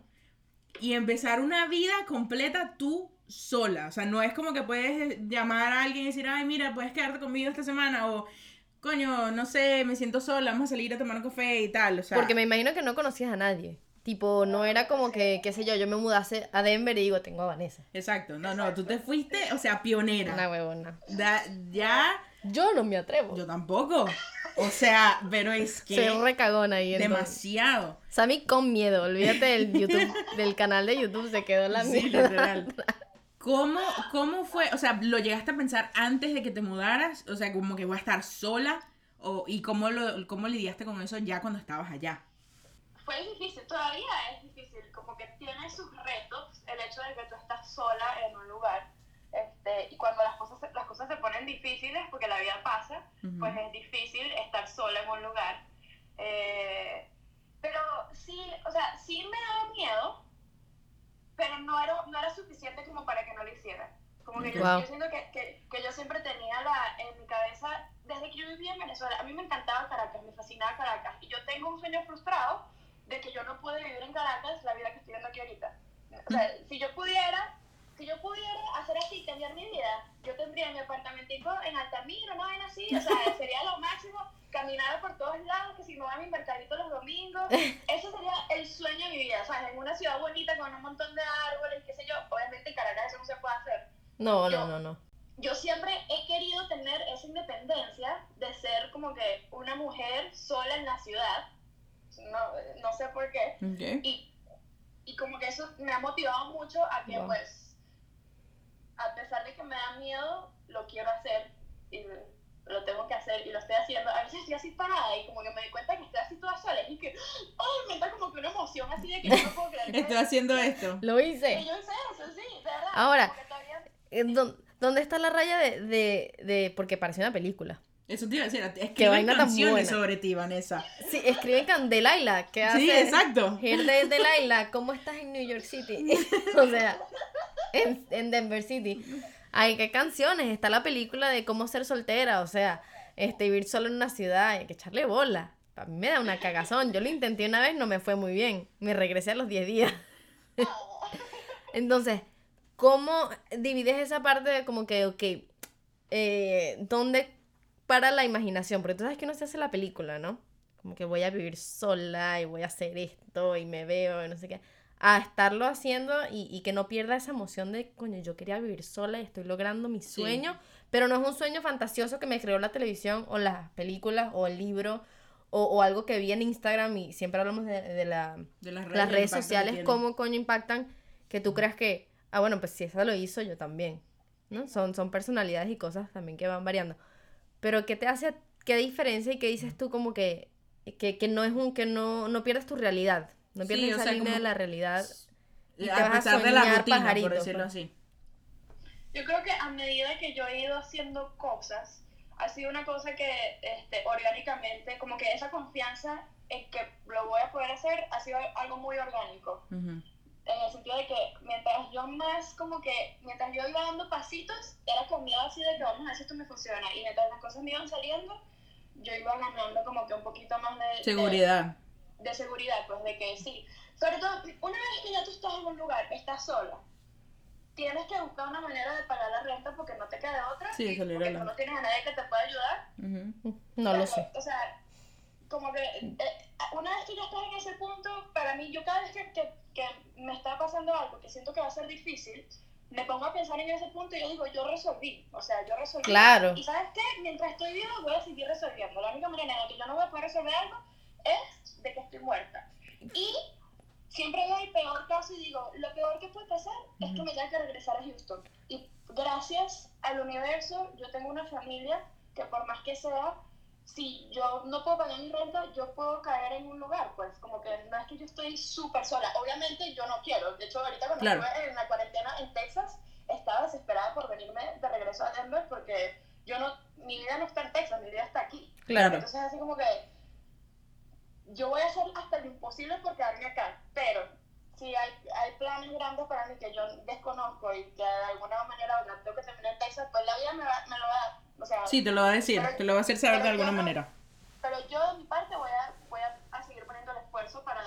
S3: y empezar una vida completa tú sola. O sea, no es como que puedes llamar a alguien y decir, ay, mira, puedes quedarte conmigo esta semana o... Coño, no sé, me siento sola, vamos a salir a tomar un café y tal, o sea...
S1: Porque me imagino que no conocías a nadie. Tipo, no era como que, qué sé yo, yo me mudase a Denver y digo, tengo a Vanessa.
S3: Exacto, no, no, tú te fuiste, o sea, pionera.
S1: Una huevona.
S3: Da- ya,
S1: Yo no me atrevo.
S3: yo tampoco. O sea, pero es que
S1: ahí. entonces.
S3: demasiado.
S1: Sammy con miedo, olvídate del YouTube, del canal de YouTube, se quedó la
S3: Sí,
S1: mierda.
S3: literal. ¿Cómo, ¿Cómo fue? O sea, ¿lo llegaste a pensar antes de que te mudaras? O sea, como que voy a estar sola. O, ¿Y cómo, lo, cómo lidiaste con eso ya cuando estabas allá?
S2: Fue difícil, todavía es difícil, como que tiene sus retos el hecho de que tú estás sola en un lugar. Este, y cuando las cosas, se- las cosas se ponen difíciles, porque la vida pasa,
S3: Ujú.
S2: pues es difícil estar sola en un lugar. Eh, pero sí, o sea, sí me daba miedo, pero no era, no era suficiente como para que no lo hiciera. Como que yo,
S1: Wow.
S2: yo siento que, que, que yo siempre tenía la, en mi cabeza, desde que yo vivía en Venezuela, a mí me encantaba Caracas, me fascinaba Caracas, y yo frustrado de que yo no pude vivir en Caracas la vida que estoy viviendo aquí ahorita. O sea, si yo pudiera, si yo pudiera hacer así, cambiar mi vida, yo tendría mi apartamentico en Altamira, no en así, o sea, sería lo máximo, caminar por todos lados, que si me voy a mi mercadito los domingos, eso sería el sueño de mi vida, ¿sabes? En una ciudad bonita con un montón de árboles, qué sé yo, obviamente en Caracas eso no se puede hacer.
S1: No,
S2: Yo-
S1: no, no, no.
S2: Yo siempre he querido tener esa independencia de ser como que una mujer sola en la ciudad, no, no sé por qué,
S3: Ok.
S2: y, y como que eso me ha motivado mucho a que
S1: Wow.
S2: pues a pesar de que me da miedo lo quiero hacer y lo tengo que hacer y lo estoy haciendo a veces estoy así parada y como que me doy cuenta que estoy así toda sola y que ay me da como que una emoción así de que yo no puedo creer que,
S3: Estoy haciendo esto.
S1: Lo hice.
S2: yo hice eso sí de verdad
S1: Ahora,
S2: todavía-
S1: Eh, ¿dó- ¿Dónde está la raya de, de, de- porque parece una película?
S3: Eso te iba a decir.
S1: Qué
S3: Escriben canciones sobre ti, Vanessa.
S1: Sí, escriben con Delilah, ¿qué hace?
S3: Sí, exacto.
S1: Here de Delilah, ¿cómo estás en New York City? o sea, en, en Denver City. Ay, qué canciones. Está la película de cómo ser soltera, o sea, este, vivir solo en una ciudad, hay que echarle bola. A mí me da una cagazón. Yo lo intenté una vez, no me fue muy bien. Me regresé a los 10 días. Entonces, ¿cómo divides esa parte de como que, ok, eh, ¿dónde para la imaginación? Porque tú sabes que uno se hace la película, ¿no? Como que voy a vivir sola y voy a hacer esto y me veo y no sé qué. A estarlo haciendo y, y que no pierda esa emoción de, coño, yo quería vivir sola y estoy logrando mi
S3: Sí.
S1: sueño, pero no es un sueño fantasioso que me creó la televisión o las películas o el libro o, o algo que vi en Instagram y siempre hablamos de, de la,
S3: De las redes,
S1: las sociales, cómo coño impactan que tú creas que, ah, bueno, pues si esa lo hizo, yo también, ¿no? Son, son personalidades y cosas también que van variando. Pero ¿qué te hace, qué diferencia y qué dices tú como que, que, que no es un, que no, no pierdes tu realidad, no
S3: Sí,
S1: pierdes
S3: o
S1: esa
S3: sea,
S1: línea de la realidad? y te
S3: a
S1: vas a
S3: pesar de la rutina, por decirlo
S1: pues.
S3: así.
S2: Yo creo que a medida que yo he ido haciendo cosas, ha sido una cosa que este, orgánicamente, como que esa confianza en que lo voy a poder hacer, ha sido algo muy orgánico.
S3: Ujú.
S2: En el sentido de que mientras yo más, como que, mientras yo iba dando pasitos, era con miedo así de que vamos a ver si esto me funciona. Y mientras las cosas me iban saliendo, yo iba ganando como que un poquito más de...
S3: Seguridad.
S2: de seguridad, pues de que sí. Sobre todo, una vez que ya tú estás en un lugar, estás sola, tienes que buscar una manera de pagar la renta porque no te queda otra.
S3: Sí,
S2: porque tú no tienes a nadie que te pueda ayudar.
S3: Ujú.
S1: No lo sé.
S2: O sea, como que eh, una vez que ya estás en ese punto, para mí, yo cada vez que, que, que me está pasando algo que siento que va a ser difícil, me pongo a pensar en ese punto y yo digo, yo resolví. O sea, yo resolví.
S1: Claro.
S2: Y sabes qué, mientras estoy viva voy a seguir resolviendo. La única manera en la que yo no voy a poder resolver algo es de que estoy muerta. Y siempre veo el peor caso y digo, lo peor que puede pasar es que me tenga que regresar a Houston. Y gracias al universo, yo tengo una familia que por más que sea, si yo no puedo pagar mi renta, yo puedo caer en un lugar, pues como que no es que yo estoy súper sola. Obviamente yo no quiero. De hecho, ahorita cuando
S3: Claro.
S2: estuve en la cuarentena en Texas, estaba desesperada por venirme de regreso a Denver porque yo no, mi vida no está en Texas, mi vida está aquí.
S3: Claro.
S2: Entonces así como que yo voy a hacer hasta lo imposible por quedarme acá, pero si hay, hay planes grandes para mí que yo desconozco y que de alguna manera u otra tengo que terminar en Texas, pues la vida me, va- me lo va a dar. O sea,
S3: Sí, te lo va a decir,
S2: Pero-
S3: te lo va a hacer saber de alguna
S2: no-
S3: manera.
S2: pero yo de mi parte voy a, voy a, a seguir poniendo el esfuerzo para,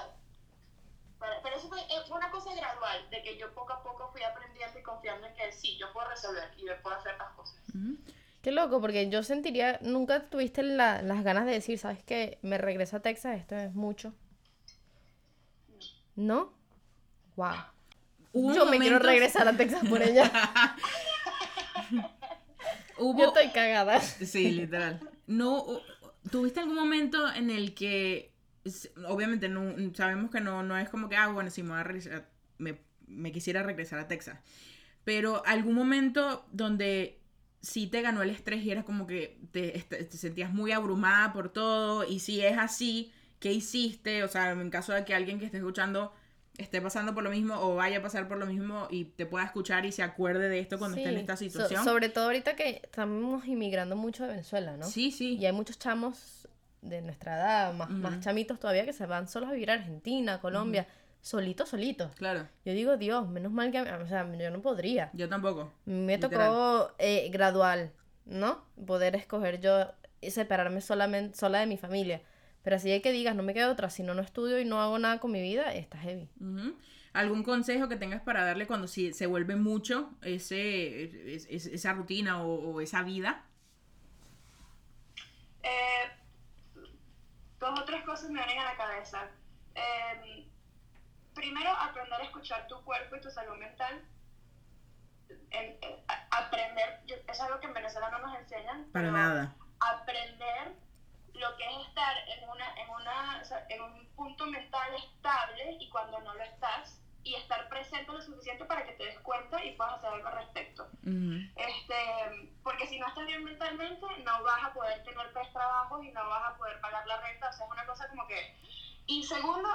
S2: para- Pero eso fue, una cosa gradual, de que yo poco a poco fui aprendiendo y confiando en que sí, yo puedo resolver y yo puedo hacer las cosas.
S3: Ujú.
S1: Qué loco, porque yo sentiría, nunca tuviste la- las ganas de decir, ¿sabes qué? Me regreso a Texas, esto es mucho. ¿No? Wow.
S3: Hubo
S1: Yo me quiero regresar a Texas por ella.
S3: Hubo,
S1: Yo estoy cagada.
S3: Sí, literal. No, ¿tuviste algún momento en el que, obviamente no, sabemos que no, no es como que, ah, bueno, si me, voy a regresar- me, me quisiera regresar a Texas, pero algún momento donde sí te ganó el estrés y era como que te, te sentías muy abrumada por todo y si es así, ¿qué hiciste? O sea, en caso de que alguien que esté escuchando esté pasando por lo mismo o vaya a pasar por lo mismo y te pueda escuchar y se acuerde de esto cuando esté en esta
S1: so-
S3: situación.
S1: sobre todo ahorita que estamos inmigrando mucho de Venezuela, ¿no?
S3: Sí, sí.
S1: Y hay muchos chamos de nuestra edad, más, más chamitos todavía, que se van solos a vivir a Argentina, Colombia, solitos, solitos.
S3: Claro,
S1: Yo digo, Dios, menos mal que, o sea, yo no podría.
S3: yo tampoco.
S1: Me
S3: Literal.
S1: tocó eh, gradual, ¿no? Poder escoger yo y separarme solamente, sola de mi familia. Pero así de que digas, no me queda otra, si no, no estudio y no hago nada con mi vida, está heavy.
S3: ¿Algún consejo que tengas para darle cuando si se vuelve mucho ese, es- es- esa rutina o, o esa vida?
S2: Eh, dos o tres cosas me vienen a la cabeza. Eh, primero, aprender a escuchar tu cuerpo y tu salud mental. En- en- a- aprender, yo- es algo que en Venezuela no nos enseñan.
S3: Para nada.
S2: Aprender lo que es estar en, una, en, una, o sea, en un punto mental estable y cuando no lo estás, y estar presente lo suficiente para que te des cuenta y puedas hacer algo al respecto. Este, porque si no estás bien mentalmente, no vas a poder tener tres trabajos y no vas a poder pagar la renta. O sea, es una cosa como que. Y segundo,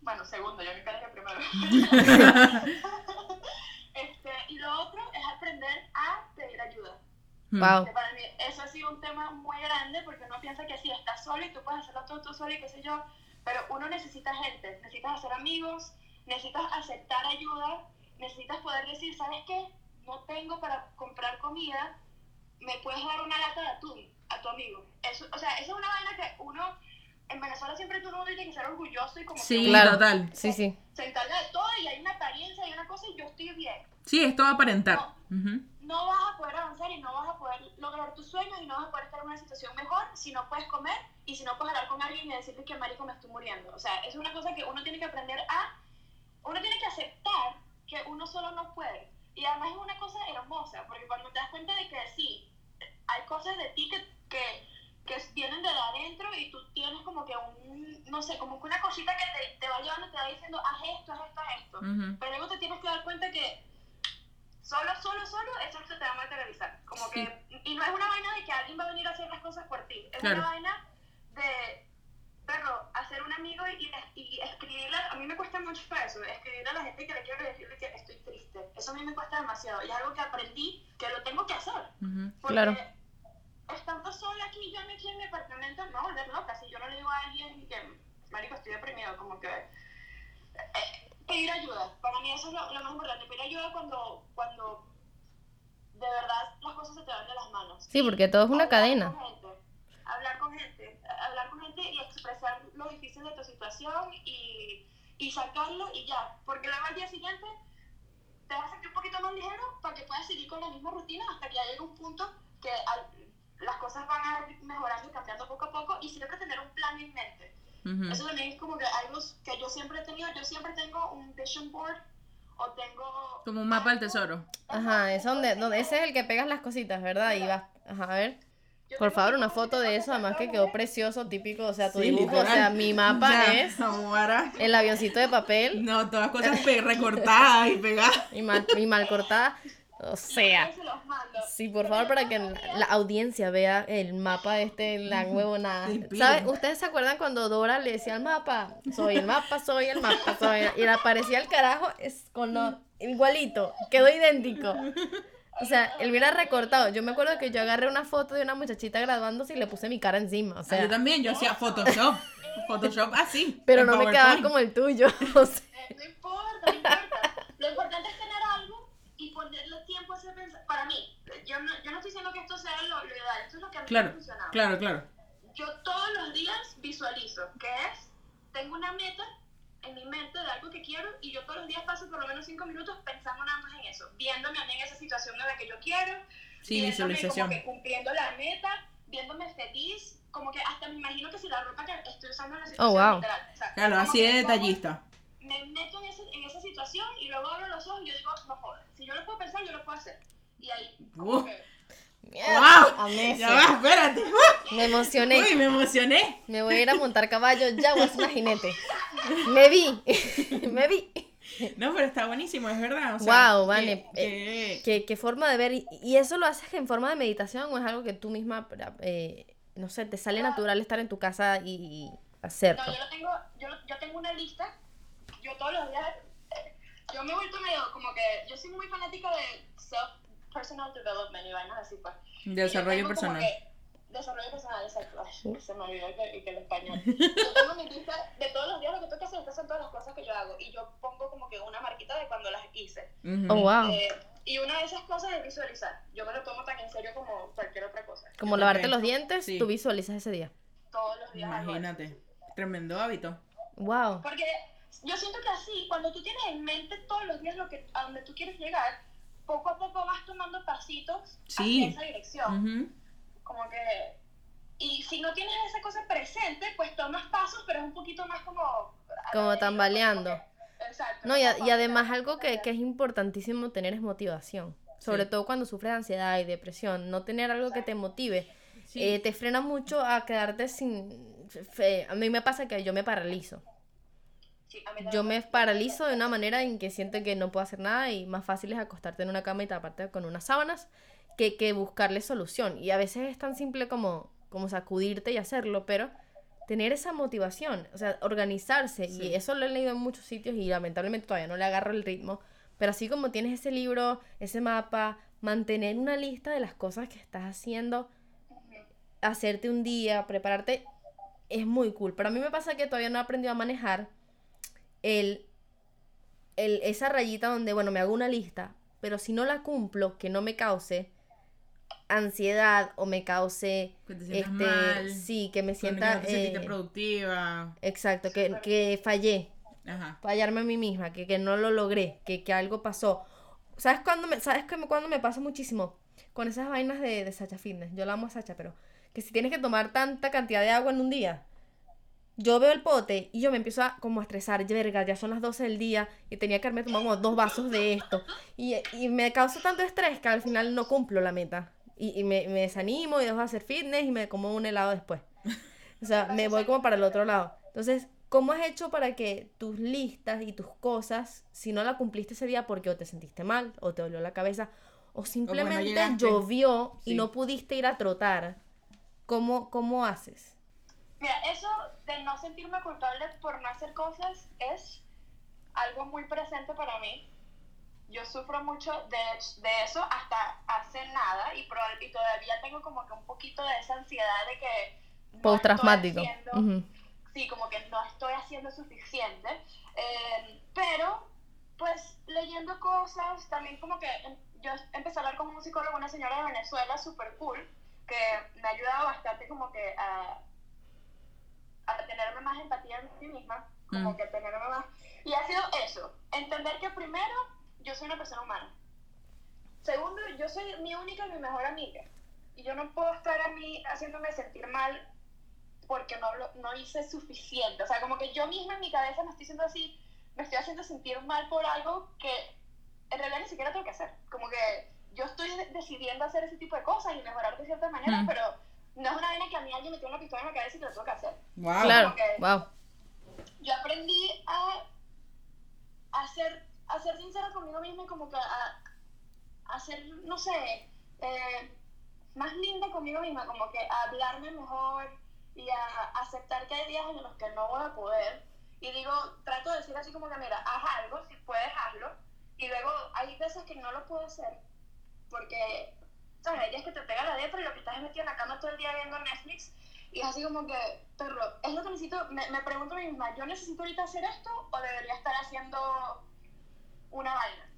S2: bueno, segundo, yo me que primero. este, y lo otro es aprender a pedir ayuda.
S1: Wow.
S2: Para mí eso ha sido un tema muy grande porque uno piensa que sí, estás solo y tú puedes hacerlo todo tú solo y qué sé yo, pero uno necesita gente, necesitas hacer amigos, necesitas aceptar ayuda, necesitas poder decir, ¿sabes qué? No tengo para comprar comida, me puedes dar una lata de atún a tu amigo. Eso, o sea, esa es una vaina que uno, en Venezuela siempre tú no tiene que ser orgulloso y como
S3: Sí,
S2: que
S1: Claro.
S3: total.
S1: Sí, sí.
S2: se encarga de todo y hay una apariencia y una cosa y yo estoy bien
S3: Sí, esto va a aparentar. Ujú.
S2: No vas a poder avanzar y no vas a poder lograr tus sueños y no vas a poder estar en una situación mejor si no puedes comer y si no puedes hablar con alguien y decirle que marico me estoy muriendo. O sea, es una cosa que uno tiene que aprender a, uno tiene que aceptar que uno solo no puede. Y además es una cosa hermosa, porque cuando te das cuenta de que sí, hay cosas de ti que, que, que vienen de adentro y tú tienes como que un, no sé, como que una cosita que te, te va llevando, te va diciendo, haz esto, haz esto, haz esto.
S3: Ujú.
S2: Pero luego te tienes que dar cuenta que solo, solo, solo, eso se te va a materializar. Como
S3: Sí.
S2: que, y no es una vaina de que alguien va a venir a hacer las cosas por ti. Es
S3: Claro.
S2: una vaina de, perro, hacer un amigo y, y escribirle, a mí me cuesta mucho eso, escribirle a la gente que le quiero decirle que estoy triste. Eso a mí me cuesta demasiado. Y es algo que aprendí que lo tengo que hacer.
S3: Ujú.
S2: Porque
S1: Claro.
S2: estando sola aquí, yo aquí en mi apartamento, no volver loca. Si yo no le digo a alguien que, marico, estoy deprimido, como que... eh, pedir ayuda. Para mí eso es lo, lo más importante. Pedir ayuda cuando, cuando de verdad las cosas se te van de las manos.
S1: Sí, porque todo es una
S2: Hablar
S1: cadena.
S2: con gente, hablar con gente, hablar con gente y expresar lo difícil de tu situación y, y sacarlo y ya. Porque luego al día siguiente te vas a sentir un poquito más ligero para que puedas seguir con la misma rutina hasta que ya llegue un punto que al- las cosas van a ir mejorando y cambiando poco a poco y siempre tener un plan en mente. Eso también es como que algo que yo siempre he tenido. Yo siempre tengo un vision board o tengo...
S3: Como un mapa del tesoro.
S1: Ajá, es donde, donde ese es el que pegas las cositas, ¿verdad? Y vas, ajá, a ver. Por favor, una foto de eso, además que quedó precioso, típico, o sea, tu
S3: Sí,
S1: dibujo, o sea, mi mapa
S3: Ya,
S1: es
S3: ahora.
S1: el avioncito de papel
S3: No, todas cosas recortadas y pegadas.
S1: y mal, y mal cortada. O sea,
S2: Yo se los mando.
S1: sí, por
S2: Pero
S1: favor, para que la audiencia vea el mapa este, la huevonada. ¿Sabes? ¿Ustedes se acuerdan cuando Dora le decía al mapa? Soy el mapa, soy el mapa, soy el... Y le aparecía el carajo es con lo- igualito, quedó idéntico. O sea, él hubiera recortado. Yo me acuerdo que yo agarré una foto de una muchachita graduándose y le puse mi cara encima. O
S3: Ah,
S1: sea,
S3: yo también, yo hacía Photoshop. Photoshop así.
S1: pero no me quedaba como el tuyo. O sea,
S2: Eh, No importa, no importa. Lo importante es tener algo y ponerle tiempo a ese pensamiento. Para mí, yo no, estoy diciendo que esto sea lo, lo ideal, esto es lo que a mí me ha
S3: Claro,
S2: funcionado.
S3: claro, claro.
S2: Yo todos los días visualizo, que es, tengo una meta en mi mente de algo que quiero y yo todos los días paso por lo menos cinco minutos pensando nada más en eso, viéndome a mí en esa situación en la que yo quiero,
S3: Sí,
S2: viéndome
S3: visualización.
S2: como que cumpliendo la meta, viéndome feliz, como que hasta me imagino que si la ropa que estoy usando en la situación
S1: wow.
S2: literal, o sea,
S3: Claro, así de detallista.
S2: me meto en, ese, en esa situación y luego abro los ojos y yo digo, no jodas, si yo lo puedo pensar, yo lo puedo hacer. Y ahí, como
S3: Uh.
S2: que,
S1: mierda,
S3: ¡Wow!
S1: amé
S3: Ya va, espérate.
S1: Me emocioné.
S3: Uy, me emocioné.
S1: Me voy a ir a montar caballo ya o es una jinete. Me vi. Me vi.
S3: No, pero está buenísimo, es verdad. O sea,
S1: Guau,
S3: que-
S1: Vane,
S3: que-
S1: ¿Qué, qué forma de ver? ¿Y, eso lo haces en forma de meditación o es algo que tú misma, eh, no sé, te sale natural estar en tu casa y, y hacerlo?
S2: No, yo lo tengo, yo, lo- yo tengo una lista, yo todos los días, eh, yo me he vuelto medio como que, yo soy muy fanática de self personal development y vainas así pues.
S3: Desarrollo personal.
S2: que- desarrollo personal, exacto. Ay, se me olvidó que, que el español. Yo tengo mi lista de todos los días lo que tengo que hacer, estas son todas las cosas que yo hago. Y yo pongo como que una marquita de cuando las hice.
S3: Ujú.
S1: Oh, wow.
S2: Eh, y una de esas cosas es visualizar. Yo me lo tomo tan en serio como cualquier otra cosa.
S1: Como lavarte los dientes,
S3: Sí.
S1: tú visualizas ese día.
S2: Todos los días.
S3: Imagínate. Tremendo hábito.
S1: Wow.
S2: Porque yo siento que así, cuando tú tienes en mente todos los días lo que, a donde tú quieres llegar, poco a poco vas tomando pasitos
S3: Sí.
S2: hacia esa dirección. Como que... Y si no tienes esa cosa presente, pues tomas pasos, pero es un poquito más como...
S1: Como tambaleando.
S2: Exacto.
S1: No, y, a- y además algo que, que es importantísimo tener es motivación. Sobre
S3: Sí.
S1: todo cuando sufres de ansiedad y depresión. No tener algo que te motive
S3: Sí.
S1: eh, te frena mucho a quedarte sin fe. A mí me pasa que yo me paralizo.
S2: Sí, a mí también
S1: Yo me paralizo de una manera en que siento que no puedo hacer nada y más fácil es acostarte en una cama y taparte con unas sábanas que, que buscarle solución. Y a veces es tan simple como, como sacudirte y hacerlo, pero tener esa motivación, o sea, organizarse.
S3: Sí.
S1: Y eso lo he leído en muchos sitios y lamentablemente todavía no le agarro el ritmo. Pero así como tienes ese libro, ese mapa, mantener una lista de las cosas que estás haciendo, hacerte un día, prepararte, es muy cool. Pero a mí me pasa que todavía no he aprendido a manejar el, el, esa rayita donde, bueno, me hago una lista, pero si no la cumplo, que no me cause ansiedad o me cause,
S3: Que te
S1: este,
S3: mal.
S1: sí, que me
S3: que
S1: sienta,
S3: no te sentiste
S1: eh,
S3: productiva.
S1: exacto, que, que fallé,
S3: Ajá.
S1: fallarme a mí misma, que, que no lo logré, que, que algo pasó. ¿Sabes cuándo me, ¿sabes que me- cuándo me pasa muchísimo? Con esas vainas de, de Sacha Fitness. Yo la amo a Sacha, pero que si tienes que tomar tanta cantidad de agua en un día, yo veo el pote y yo me empiezo a como a estresar, verga, ya son las 12 del día y tenía que haberme tomado como dos vasos de esto. Y, y me causa tanto estrés que al final no cumplo la meta. Y, y me, me desanimo y dejo de hacer fitness y me como un helado después. O sea, me voy como para el otro lado. Entonces, ¿cómo has hecho para que tus listas y tus cosas, si no la cumpliste ese día porque o te sentiste mal o te dolió la cabeza o simplemente llovió y no pudiste ir a trotar, ¿cómo, cómo haces?
S2: Mira, eso de no sentirme culpable por no hacer cosas es algo muy presente para mí. Yo sufro mucho de, de eso hasta hace nada y, y todavía tengo como que un poquito de esa ansiedad de que... no
S1: Postraumático.
S2: estoy haciendo-
S1: Ujú.
S2: sí, como que no estoy haciendo suficiente. Eh, pero, pues, leyendo cosas, también como que em- yo empecé a hablar con un psicólogo, una señora de Venezuela, súper cool, que me ha ayudado bastante como que a, a tenerme más empatía en mí misma, como
S3: Mm.
S2: que tenerme más... Y ha sido eso, entender que primero, yo soy una persona humana. Segundo, yo soy mi única y mi mejor amiga. Y yo no puedo estar a mí haciéndome sentir mal porque no, lo- no hice suficiente. O sea, como que yo misma en mi cabeza me estoy diciendo así, me estoy haciendo sentir mal por algo que en realidad ni siquiera tengo que hacer. Como que yo estoy de- decidiendo hacer ese tipo de cosas y mejorar de cierta manera,
S3: Mm.
S2: pero no es una vaina que a mí alguien me tiene una pistola en la cabeza y que lo tengo que hacer.
S3: Wow.
S1: Claro, wow.
S2: Yo aprendí a, a, ser, a ser sincera conmigo misma y como que a, a ser, no sé, eh, más linda conmigo misma, como que a hablarme mejor y a aceptar que hay días en los que no voy a poder. Y digo, trato de decir así como que, mira, haz algo, si puedes, hazlo. Y luego hay veces que no lo puedo hacer porque, ¿sabes? Hay días que te pega la depre y lo que estás es metido en la cama todo el día viendo Netflix y es así como que, perro, es lo que necesito, me, me pregunto a mí misma, ¿yo necesito ahorita hacer esto o debería estar haciendo una vaina?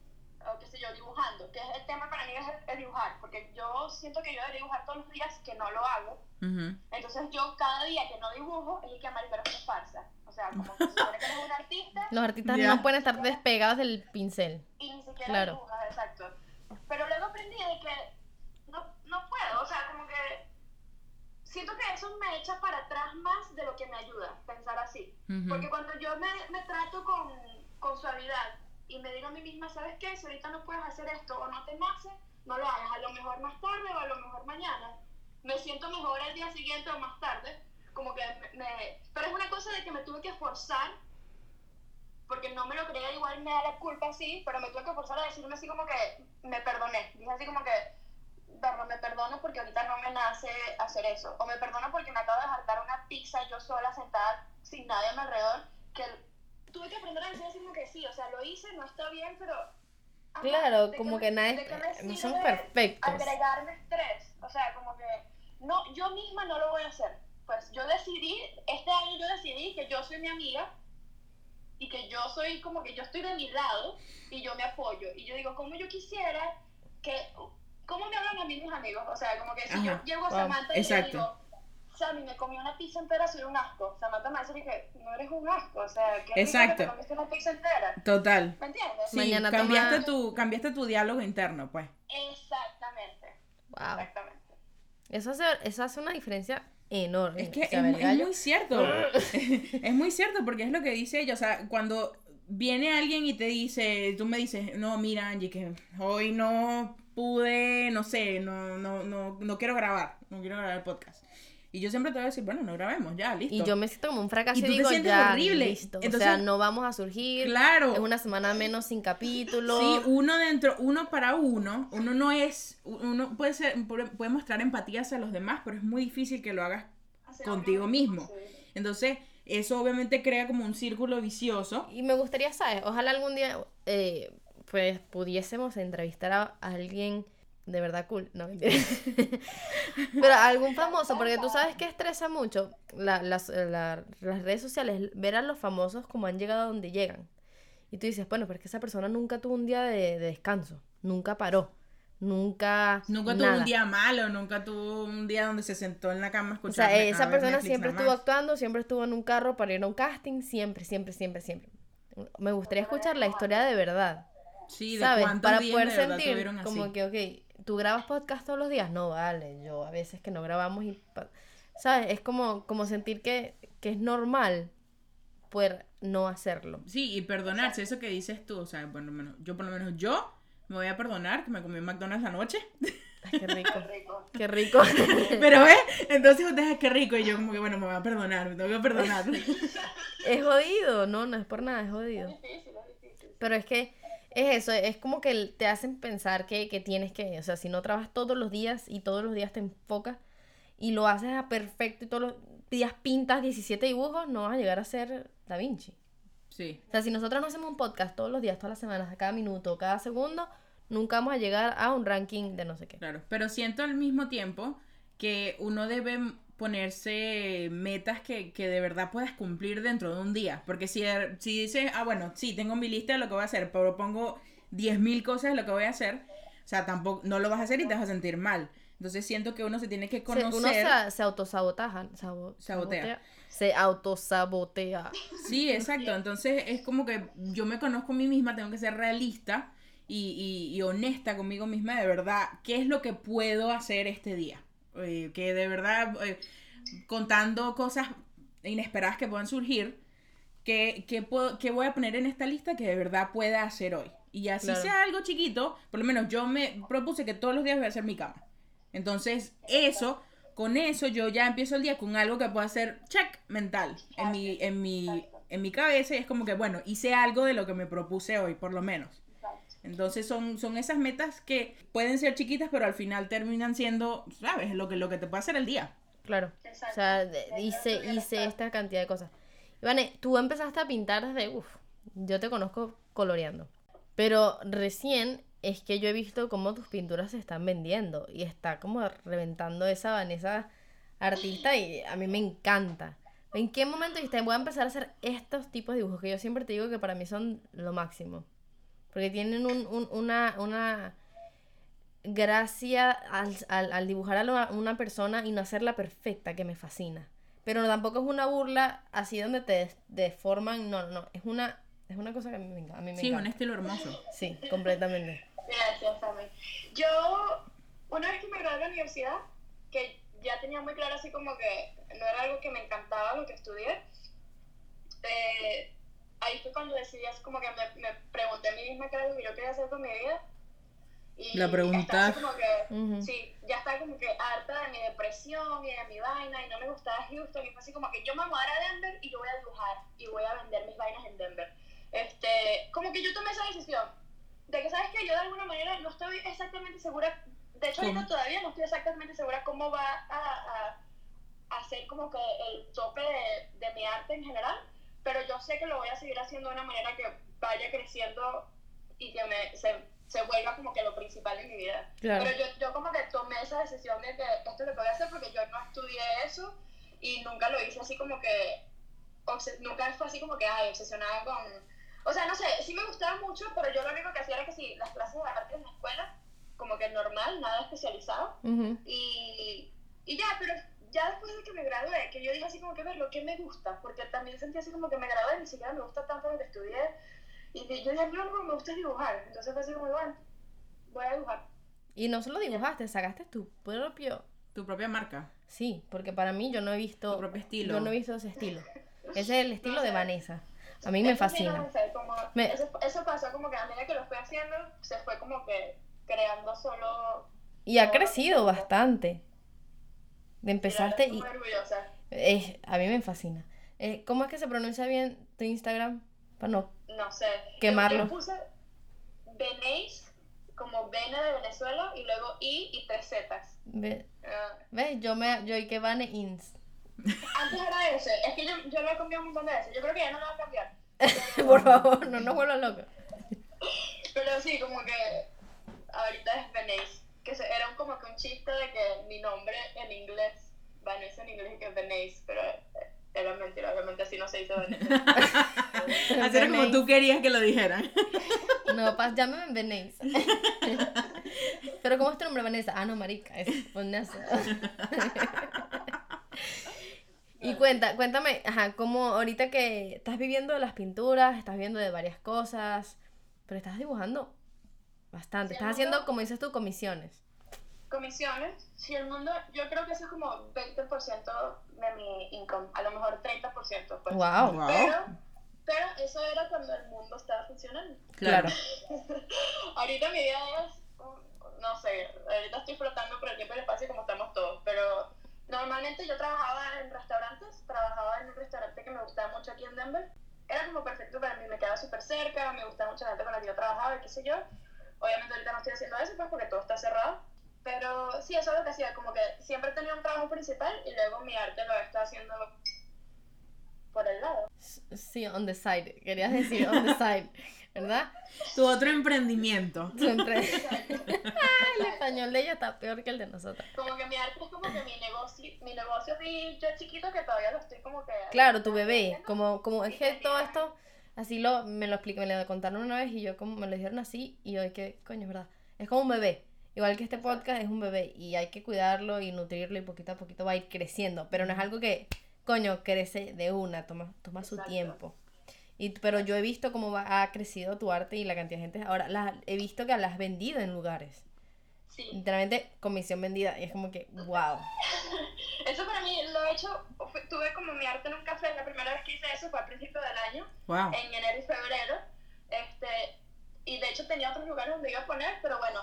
S2: O qué sé yo, dibujando, que es el tema para mí es el, el dibujar, porque yo siento que yo debería dibujar todos los días que no lo hago.
S3: Ujú.
S2: Entonces yo cada día que no dibujo, es el que pero esto es farsa. O sea, como que se supone que eres un artista
S1: Los artistas
S3: Ya.
S1: no pueden estar despegados del pincel.
S2: y ni siquiera
S1: Claro.
S2: dibujas, exacto. Pero luego aprendí de que no, puedo, o sea, como que siento que eso me echa para atrás más de lo que me ayuda, pensar así.
S3: Ujú.
S2: Porque cuando yo me, me trato con, con suavidad y me digo a mí misma, ¿sabes qué? Si ahorita no puedes hacer esto o no te nace, no lo hagas, a lo mejor más tarde o a lo mejor mañana. Me siento mejor el día siguiente o más tarde, como que me... me- Pero es una cosa de que me tuve que forzar porque no me lo creía, igual me da la culpa así, pero me tuve que forzar a decirme así como que me perdoné. Dije así como que, "Berro, me perdono porque ahorita no me nace hacer eso. O me perdono porque me acabo de hartar una pizza yo sola sentada sin nadie a mi alrededor. Que tuve que aprender a decir así como que sí, o sea, lo hice, no está bien, pero... ajá,
S1: Claro,
S2: ¿de qué
S1: como
S2: me-
S1: que nadie- no somos perfectos.
S2: Agregarme estrés. O sea, como que no, yo misma no lo voy a hacer. Pues yo decidí, este año yo decidí que yo soy mi amiga y que yo soy como que yo estoy de mi lado y yo me apoyo. Y yo digo, como yo quisiera que, ¿cómo me hablan a mí mis amigos? O sea, como que si yo llego a
S1: wow,
S2: Samantha y
S3: exacto.
S2: le digo, Sammy, me comí una pizza entera, soy un asco. Samantha me dice que no eres un asco, o sea, que
S3: Exacto.
S2: te comiste una pizza entera.
S3: Total.
S2: ¿Me entiendes?
S3: Sí,
S1: Mañana
S3: cambiaste,
S1: toma-
S3: tu, cambiaste tu diálogo interno, pues.
S2: Exactamente.
S1: Wow.
S2: Exactamente.
S1: Eso hace, eso hace una diferencia enorme.
S3: Es que es, es muy cierto. es muy cierto porque es lo que dice ella. O sea, cuando viene alguien y te dice, tú me dices, no, mira, Angie, que hoy no pude, no sé, no, no, no, no quiero grabar, no quiero grabar el podcast. Y yo siempre te voy a decir, bueno, no grabemos, ya, listo.
S1: Y yo me siento como un fracaso
S3: Y
S1: y,
S3: tú te
S1: digo,
S3: sientes
S1: ya,
S3: horrible.
S1: listo. o
S3: Entonces-
S1: sea, no vamos a surgir.
S3: Claro.
S1: Es una semana menos sin capítulo.
S3: Sí, uno dentro, uno para uno, uno no es, uno puede ser, puede mostrar empatía hacia los demás, pero es muy difícil que lo hagas contigo mismo. Entonces, eso obviamente crea como un círculo vicioso.
S1: Y me gustaría, ¿sabes? Ojalá algún día eh, pues pudiésemos entrevistar a, alguien de verdad cool. No. Pero algún famoso, porque tú sabes que estresa mucho la- las, la- las redes sociales, ver a los famosos como han llegado a donde llegan. Y tú dices, bueno, pero es que esa persona nunca tuvo un día de, de descanso, nunca paró, nunca...
S3: Nunca tuvo un día malo, nunca tuvo un día donde se sentó en la cama a
S1: O
S3: escuchar.
S1: sea,
S3: a
S1: esa persona
S3: Netflix
S1: siempre estuvo
S3: más.
S1: actuando, siempre estuvo en un carro para ir a un casting, siempre, siempre, siempre, siempre. Me gustaría escuchar la historia de verdad,
S3: Sí, de
S1: ¿sabes? Para
S3: días
S1: poder
S3: de verdad
S1: sentir
S3: así.
S1: como que, ok, ¿tú grabas podcast todos los días? No, vale, yo a veces que no grabamos y... ¿Sabes? Es como, como sentir que, que es normal poder no hacerlo.
S3: Sí, y perdonarse, eso que dices tú, o sea, menos, yo por lo menos yo me voy a perdonar que me comí un McDonald's anoche.
S1: Ay, qué rico,
S2: Rico.
S1: qué rico.
S3: Pero ve, entonces ustedes qué rico y yo como que bueno, me voy a perdonar, me tengo que perdonar.
S1: es jodido, no, no es por nada, es jodido.
S2: Es difícil, es difícil.
S1: Pero es que es eso, es como que te hacen pensar que, que tienes que, o sea, si no trabajas todos los días y todos los días te enfocas y lo haces a perfecto y todos los días pintas 17 dibujos, no vas a llegar a ser Da Vinci.
S3: Sí.
S1: O sea, si nosotros no hacemos un podcast todos los días, todas las semanas, a cada minuto, cada segundo, nunca vamos a llegar a un ranking de no sé qué.
S3: Claro, pero siento al mismo tiempo que uno debe ponerse metas que, que de verdad puedas cumplir dentro de un día. Porque si, er- si dices, ah, bueno, sí, tengo mi lista de lo que voy a hacer, pero pongo 10.000 cosas de lo que voy a hacer, o sea, tampoco, no lo vas a hacer y te vas a sentir mal. Entonces siento que uno se tiene que
S1: Se-
S3: conocer.
S1: uno se, se autosabotaja, sabo-
S3: Sabotea.
S1: Se autosabotea.
S3: Sí, exacto. Entonces es como que yo me conozco a mí misma, tengo que ser realista y, y- y honesta conmigo misma de verdad. ¿Qué es lo que puedo hacer este día? Eh, que de verdad, eh, contando cosas inesperadas que puedan surgir, ¿qué, qué puedo, qué voy a poner en esta lista que de verdad pueda hacer hoy? Y así
S1: Claro.
S3: sea algo chiquito, por lo menos yo me propuse que todos los días voy a hacer mi cama. Entonces, eso con eso yo ya empiezo el día con algo que pueda hacer check mental en mi, en mi, en mi cabeza y es como que, bueno, hice algo de lo que me propuse hoy, por lo menos. Entonces son, son esas metas que pueden ser chiquitas, pero al final terminan siendo, ¿sabes? Lo que, lo que te puede hacer el día.
S1: Claro.
S2: Exacto.
S1: O sea, hice, hice esta cantidad de cosas. Ivane, tú empezaste a pintar desde, uff, yo te conozco coloreando. Pero recién es que yo he visto cómo tus pinturas se están vendiendo y está como reventando esa Vanessa artista y a mí me encanta. ¿En qué momento dijiste, voy a empezar a hacer estos tipos de dibujos que yo siempre te digo que para mí son lo máximo? Porque tienen un- un- una, una gracia al, al- al dibujar a lo- una persona y no hacerla perfecta, que me fascina. Pero tampoco es una burla así donde te deforman, no, no, no, es una, es una cosa que a mí me, enca- a mí me
S3: Sí, un
S1: encanta.
S3: estilo hermoso.
S1: Sí, completamente.
S2: Gracias, Sammy. Yo, una vez que me gradué de la universidad, que ya tenía muy claro así como que no era algo que me encantaba lo que estudié, eh, ahí fue cuando decidí así como que me, me pregunté a mí misma qué era lo que yo quería hacer con mi vida. Y
S3: La pregunta-
S2: como que, sí, ya estaba como que harta de mi depresión y de mi vaina y no me gustaba Houston y fue así como que yo me voy a mudar a Denver y yo voy a dibujar y voy a vender mis vainas en Denver. Este, como que yo tomé esa decisión de que sabes que yo de alguna manera no estoy exactamente segura, de hecho ahorita todavía no estoy exactamente segura cómo va a, a, a ser como que el tope de, de mi arte en general, pero yo sé que lo voy a seguir haciendo de una manera que vaya creciendo y que me, se, se vuelva como que lo principal en mi vida.
S1: Claro.
S2: Pero yo, yo como que tomé esa decisión de que esto es lo que voy a hacer porque yo no estudié eso y nunca lo hice así como que, nunca fue así como que, ay, obsesionada con... O sea, no sé, sí me gustaba mucho, pero yo lo único que hacía era que sí, las clases de arte en la escuela, como que normal, nada especializado. Y, y ya, pero ya después de que me gradué, que yo dije así como que ver lo que me gusta, porque también sentí así como que me gradué, ni siquiera me gusta tanto lo que estudié. Y yo dije, no, no, me gusta dibujar. Entonces fue así como, bueno, voy a dibujar.
S1: Y no solo dibujaste, sacaste tu propio...
S3: Tu propia marca.
S1: Sí, porque para mí yo no he visto...
S3: Tu propio estilo.
S1: Yo no he visto ese estilo. Ese es el estilo de Vanessa. A mí me
S2: sí,
S1: fascina.
S2: como-
S1: Me-
S2: Eso, eso pasó como que a medida que lo fui haciendo, se fue como que creando solo...
S1: Y ha crecido bastante. De empezaste y... Es, a mí me fascina. Eh, ¿Cómo es que se pronuncia bien tu Instagram? Para no.
S2: No sé.
S1: Quemarlo.
S2: Yo puse Benéis, como Vene de Venezuela, y luego I y tres Zetas.
S1: Ve-
S2: Ah,
S1: ¿Ves? Yo me yo y que Vane Ins.
S2: Antes era ese, es que yo, yo lo he cambiado un montón de veces, yo creo que ya no lo voy a cambiar.
S1: Por favor, no nos vuelvas locos.
S2: Pero sí, como que ahorita es Benéis, que se- era un- como que un chiste de que mi nombre en inglés, Vanessa en inglés que es Benéis, pero eh, era mentira, obviamente así no se dice Vanessa.
S3: Así era como tú querías que lo dijeran.
S1: No, pas, llámame Vanessa. Pero ¿cómo es tu nombre, Vanessa? Ah, no, marica, es Vanessa. Y cuenta, cuéntame, ajá, cómo ahorita que estás viviendo de las pinturas, estás viendo de varias cosas, pero estás dibujando bastante. Estás haciendo, como dices tú, comisiones.
S2: Comisiones, si el mundo, yo creo que eso es como 20% de mi income, a lo mejor 30%. Pues.
S1: Wow.
S3: Wow.
S2: Pero, pero eso era cuando el mundo estaba funcionando.
S1: Claro.
S2: ahorita mi vida es, um, no sé, ahorita estoy flotando por el tiempo y el espacio como estamos todos, pero normalmente yo trabajaba en restaurantes, trabajaba en un restaurante que me gustaba mucho aquí en Denver. Era como perfecto para mí, me quedaba súper cerca, me gustaba mucho la gente con la que yo trabajaba y qué sé yo. Obviamente ahorita no estoy haciendo eso pues porque todo está cerrado. Pero sí, eso es lo que hacía, como que siempre tenía un trabajo principal y luego mi arte lo estaba haciendo por el lado.
S1: Sí, on the side. Querías decir on the side, ¿verdad?
S3: Tu otro emprendimiento.
S1: Tu empresa. Ah, el español de ella está peor que el de nosotros.
S2: Como que mi arte es como que mi negocio, mi negocio así yo chiquito que todavía lo estoy como que...
S1: Claro, tu bebé, como, como es que todo esto, así lo, me lo expliqué, me lo contaron una vez y yo como me lo dijeron así y yo que, coño, es verdad, es como un bebé, igual que este podcast es un bebé y hay que cuidarlo y nutrirlo y poquito a poquito va a ir creciendo, pero no es algo que, coño, crece de una, toma, toma su tiempo. Y, pero yo he visto cómo va, ha crecido tu arte y la cantidad de gente, ahora las, he visto que las has vendido en lugares,
S2: Sí.
S1: literalmente comisión vendida y es como que, wow.
S2: Eso para mí lo he hecho, fue- tuve como mi arte en un café, la primera vez que hice eso fue al principio del año,
S3: Wow.
S2: en enero y febrero, este, y de hecho tenía otros lugares donde iba a poner, pero bueno,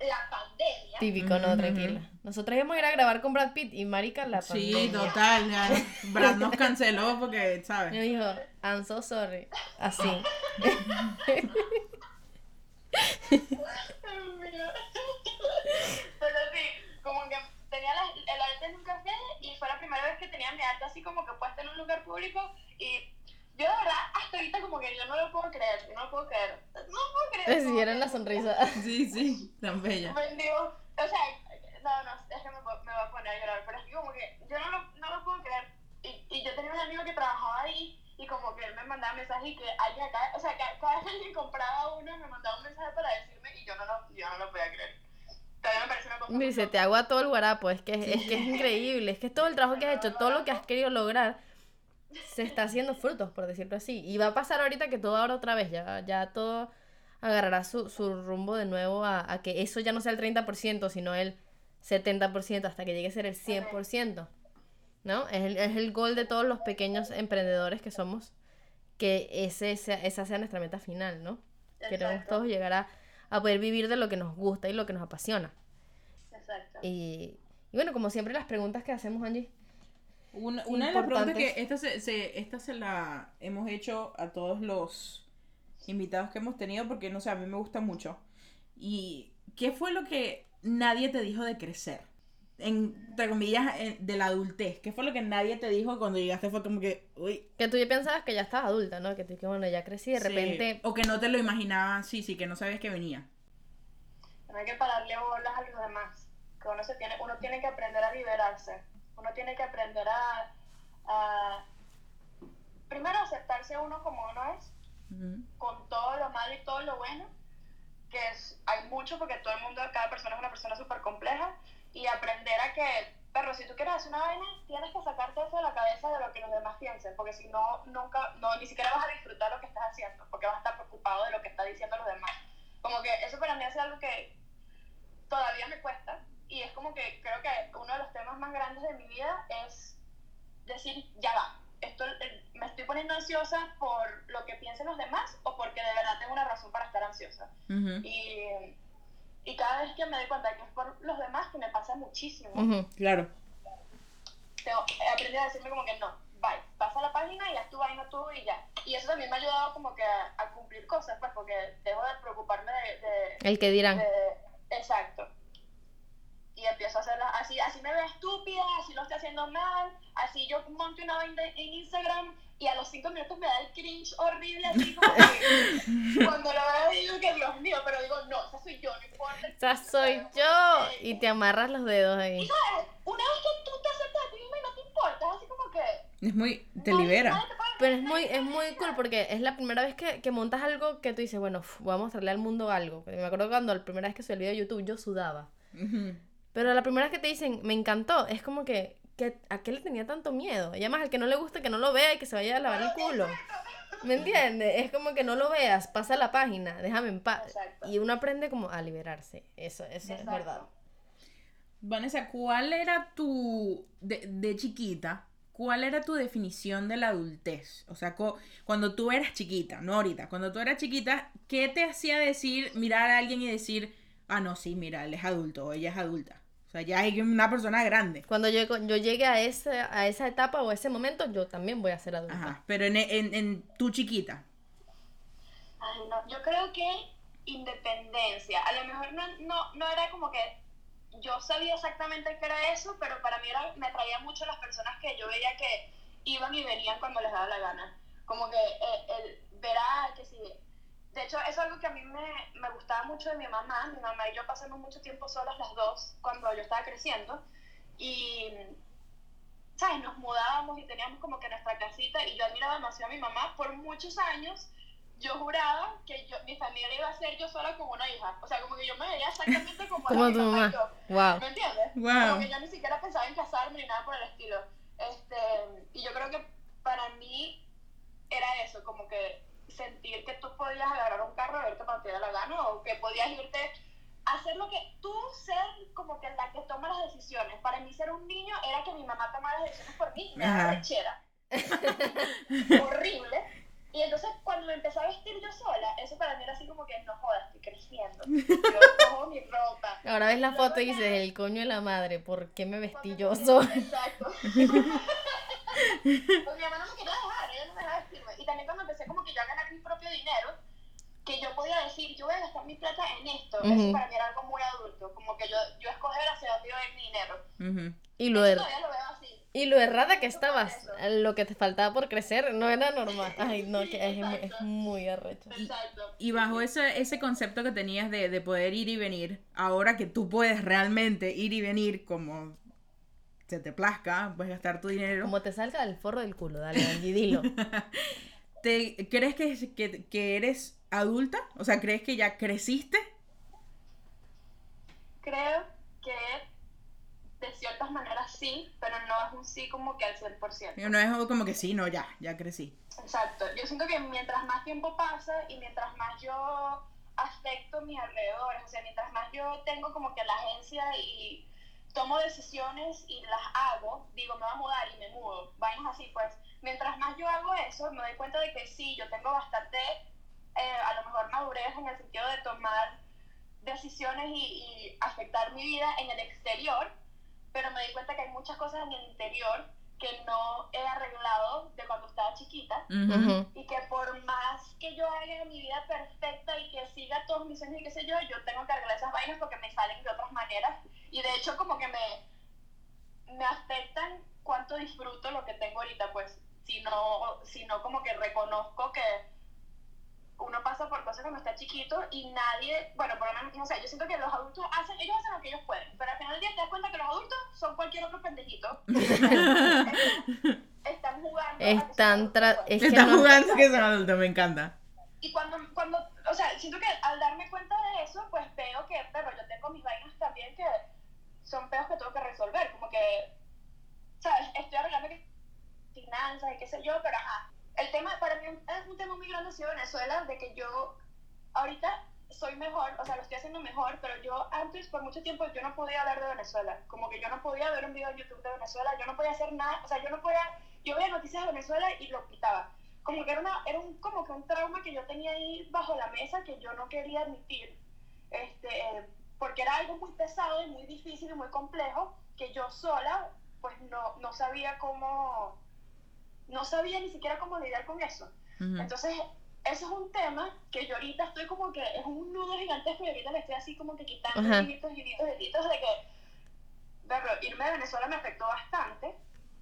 S2: la pandemia.
S1: Típico, no, tranquila. Nosotros íbamos a ir a grabar con Brad Pitt y marica la
S3: Sí,
S1: pandemia.
S3: total. ya. Brad nos canceló porque,
S1: Me
S3: ¿sabes?
S1: dijo, I'm so sorry. Así.
S2: Pero sí, como que tenía la- el arte en un café y fue la primera vez que tenía mi arte así como que puesta en un lugar público y yo de verdad hasta ahorita como que yo no lo puedo creer, yo no lo puedo creer, no lo puedo creer.
S1: Recibieron
S2: que-
S1: la sonrisa.
S3: Sí, sí, tan bella.
S2: Bendigo, o sea, no, no, es que me, me va a poner a llorar, pero es que como que yo no lo, no lo puedo creer. Y, y yo tenía un amigo que trabajaba ahí y como que él me mandaba mensajes y que alguien acá, o sea, ca- cada vez que alguien compraba uno me mandaba un mensaje para decirme y yo no lo, yo no lo podía creer. Todavía me parece una cosa.
S1: Se te agua todo el guarapo. Es que, es que es increíble. Es que todo el trabajo que has hecho, todo lo que has querido lograr, se está haciendo frutos, por decirlo así. Y va a pasar ahorita que todo ahora otra vez. Ya, ya todo agarrará su, su rumbo de nuevo a, a que eso ya no sea el 30%, sino el 70% hasta que llegue a ser el 100%. ¿No? Es el, es el gol de todos los pequeños emprendedores que somos, que ese sea, esa sea nuestra meta final, ¿no? Queremos
S2: Exacto,
S1: todos llegar a, a poder vivir de lo que nos gusta y lo que nos apasiona.
S2: Exacto.
S1: Y, y bueno, como siempre, las preguntas que hacemos, Angie.
S3: Una, una de las preguntas que esta se, se- esta se la hemos hecho a todos los invitados que hemos tenido porque, no sé, a mí me gusta mucho. ¿Y qué fue lo que nadie te dijo de crecer? En, entre comillas, en- de la adultez. ¿Qué fue lo que nadie te dijo cuando llegaste? Fue como que, uy.
S1: Que tú ya pensabas que ya estabas adulta, ¿no? Que tú que bueno, ya crecí, de
S3: sí.
S1: repente.
S3: O que no te lo imaginabas, sí, sí, que no sabías que venía.
S2: No hay que pararle bolas a los demás. Que uno, se tiene, uno tiene que aprender a liberarse. Uno tiene que aprender a, a primero aceptarse uno como uno es,
S3: Ujú.
S2: con todo lo malo y todo lo bueno, que es, hay mucho porque todo el mundo, cada persona es una persona súper compleja, y aprender a que, perro, si tú quieres hacer una vaina, tienes que sacarte eso de la cabeza de lo que los demás piensen, porque si no, nunca, no, ni siquiera vas a disfrutar lo que estás haciendo, porque vas a estar preocupado de lo que están diciendo los demás. Como que eso para mí es algo que todavía me cuesta, y es como que creo que uno de los temas más grandes de mi vida es decir, ya va, esto, eh, me estoy poniendo ansiosa por lo que piensen los demás o porque de verdad tengo una razón para estar ansiosa. Y, y cada vez que me doy cuenta que es por los demás, que me pasa muchísimo.
S3: Claro.
S2: tengo, he aprendido a decirme como que no, bye, pasa la página y haz tu vaina tú y ya. Y eso también me ha ayudado como que a, a cumplir cosas, pues porque dejo de preocuparme de- de,
S1: El que dirán.
S2: de- exacto. Y empiezo a hacerla así, así me veo estúpida, así lo estoy haciendo mal, así yo monto una vaina en Instagram y a los cinco minutos me da el cringe horrible, así como que cuando lo veo digo que Dios mío, pero digo, no, esa soy yo, no importa.
S1: Esa soy
S2: pero-
S1: yo. Y te amarras los dedos ahí.
S2: ¿Sabes? Una vez que tú te aceptas a ti misma y no te importa, es así como que...
S3: Es muy. Te
S2: nadie-
S3: libera.
S2: nadie te
S1: Pero es muy, es muy cool porque es la primera vez que, que montas algo que tú dices, bueno, uf, voy a mostrarle al mundo algo. Me acuerdo cuando la primera vez que subí el video de YouTube yo sudaba.
S3: Ujú.
S1: Pero la primera vez que te dicen, me encantó, es como que, que ¿a qué le tenía tanto miedo? Y además, al que no le gusta, que no lo vea y que se vaya a lavar el culo. ¿Me entiendes? Es como que no lo veas, pasa la página, déjame en paz. Y uno aprende como a liberarse. Eso, eso es verdad.
S3: Vanessa, ¿cuál era tu, de, de chiquita, cuál era tu definición de la adultez? O sea, cu- cuando tú eras chiquita, no ahorita, cuando tú eras chiquita, ¿qué te hacía decir, mirar a alguien y decir, ah, no, sí, mira, él es adulto o ella es adulta? O sea, ya hay una persona grande.
S1: Cuando yo, yo llegue a, ese, a esa etapa o ese momento, yo también voy a ser adulta.
S3: Ajá, pero en, en, en tu chiquita.
S2: Ay, no, yo creo que independencia. A lo mejor no, no, no era como que yo sabía exactamente qué era eso, pero para mí era, me atraía mucho las personas que yo veía que iban y venían cuando les daba la gana. Como que eh, el ver a que si... De hecho, eso es algo que a mí me, me gustaba mucho de mi mamá. Mi mamá y yo pasamos mucho tiempo solas las dos cuando yo estaba creciendo. Y, ¿sabes? Nos mudábamos y teníamos como que nuestra casita y yo admiraba demasiado a mi mamá por muchos años yo juraba que yo, mi familia iba a ser yo sola como una hija. O sea, como que yo me veía exactamente como,
S1: Como
S2: era mi
S1: tu
S2: mamá y yo.
S1: Wow.
S2: ¿Me entiendes?
S3: Wow.
S2: Como que yo ni siquiera pensaba en casarme ni nada por el estilo. Este, y yo creo que para mí era eso, como que sentir que tú podías agarrar un carro y para donde te diera la gana o que podías irte a hacer lo que tú ser como que la que toma las decisiones. Para mí ser un niño era que mi mamá tomara las decisiones por mí y me daba lechera horrible. Y entonces cuando me empecé a vestir yo sola, eso para mí era así como que no jodas, estoy creciendo. Yo cojo mi ropa.
S1: Ahora ves la
S2: Luego
S1: foto y dices, el coño de la madre, ¿por qué me vestí
S2: Cuando
S1: yo sola?
S2: Exacto. Porque mi mamá no me quería dejar, ella no me dejaba vestirme. Y también cuando empecé que yo a ganar mi propio dinero, que yo podía decir, yo voy a gastar mi plata en esto,
S1: Ujú.
S2: eso para mí era algo muy adulto, como que yo, yo escoger hacia dónde iba a ir mi dinero.
S3: Ujú.
S1: Y lo, er-
S2: lo
S1: y lo errada que estabas,
S2: Eso.
S1: lo que te faltaba por crecer, no era normal. Ay, no, que es, muy- es muy arrecho.
S2: Exacto.
S3: Y bajo ese, ese concepto que tenías de, de poder ir y venir, ahora que tú puedes realmente ir y venir como se te plazca, puedes gastar tu dinero.
S1: Como te salga el forro del culo, dale, Angie, dilo.
S3: ¿Te, ¿Crees que, que, que eres adulta? O sea, ¿crees que ya creciste?
S2: Creo que de ciertas maneras sí, pero no es un sí como que al 100%.
S3: No es como que sí, no, ya, ya crecí.
S2: Exacto. Yo siento que mientras más tiempo pasa y mientras más yo afecto mis alrededores, o sea, mientras más yo tengo como que la agencia y tomo decisiones y las hago, digo, me voy a mudar y me mudo, vainas así, pues, mientras más yo hago eso, me doy cuenta de que sí, yo tengo bastante, eh, a lo mejor madurez en el sentido de tomar decisiones y, y afectar mi vida en el exterior, pero me doy cuenta que hay muchas cosas en el interior que no he arreglado de cuando estaba chiquita y que por más que yo haga mi vida perfecta y que siga todos mis sueños y qué sé yo, yo tengo que arreglar esas vainas porque me salen de otras maneras. Y de hecho como que me, me afectan cuánto disfruto lo que tengo ahorita, pues si no, si no como que reconozco que uno pasa por cosas cuando está chiquito y nadie, bueno, por lo menos, no sé, yo siento que los adultos hacen, ellos hacen lo que ellos pueden, pero al final del día te das cuenta que los adultos son cualquier otro pendejito. Están jugando. a que son
S1: Están
S2: adultos,
S1: tra- es que
S3: Estás
S1: no-
S3: jugando que son adulto, me encanta.
S2: Y cuando, cuando, o sea, siento que al darme cuenta de eso, pues veo que, pero yo tengo mis vainas también que son peos que tengo que resolver, como que, ¿sabes? Estoy arreglando que- finanzas y qué sé yo, pero ajá. El tema, para mí es un tema muy grande sido Venezuela, de que yo ahorita soy mejor, o sea, lo estoy haciendo mejor, pero yo antes, por mucho tiempo, yo no podía hablar de Venezuela. Como que yo no podía ver un video en YouTube de Venezuela, yo no podía hacer nada, o sea, yo no podía, yo veía noticias de Venezuela y lo quitaba. Como que era, una, era un, como que un trauma que yo tenía ahí bajo la mesa que yo no quería admitir. Este, porque era algo muy pesado y muy difícil y muy complejo que yo sola, pues no, no sabía cómo, no sabía ni siquiera cómo lidiar con eso. Entonces, eso es un tema que yo ahorita estoy como que es un nudo gigantesco y ahorita le estoy así como que quitando
S1: Ajá.
S2: hilitos, hilitos, hilitos de que, verlo, irme de Venezuela me afectó bastante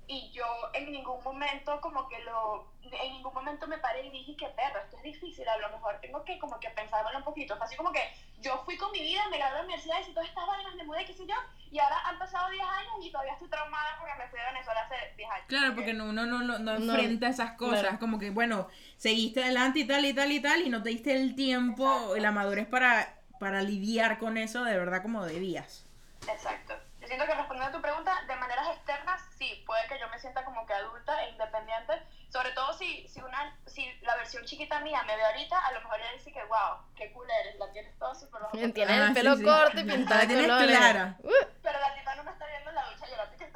S2: y yo en ningún momento como que lo, en ningún momento me paré y dije que perro, esto es difícil, a lo mejor tengo que como que pensármelo un poquito. Fue así como que yo fui con mi vida, me gradué de la universidad, hice todas estas vainas, me mudé, qué sé yo, y ahora han pasado 10 años y todavía estoy traumada porque me fui de Venezuela hace 10 años.
S3: Claro, porque no, uno no, no, no
S1: No,
S3: enfrenta esas cosas,
S1: claro.
S3: como que, bueno, seguiste adelante y tal y tal y tal, y no te diste el tiempo y la madurez para, para lidiar con eso de verdad como debías.
S2: Exacto. Yo siento que respondiendo a tu pregunta, de maneras externas, sí, puede que yo me sienta como que adulta e independiente. Sobre todo si, si, una, si la versión chiquita mía me ve ahorita, a lo mejor ella dice que, wow, qué cool eres, la tienes todo súper bajo control".
S1: Tienes
S3: Ah,
S1: el
S3: sí,
S1: pelo
S3: sí.
S1: corto y
S3: La
S1: pintado de
S3: tienes
S1: colores.
S3: clara.
S1: Uh,
S2: Pero la tipa no me está viendo en la ducha llorando que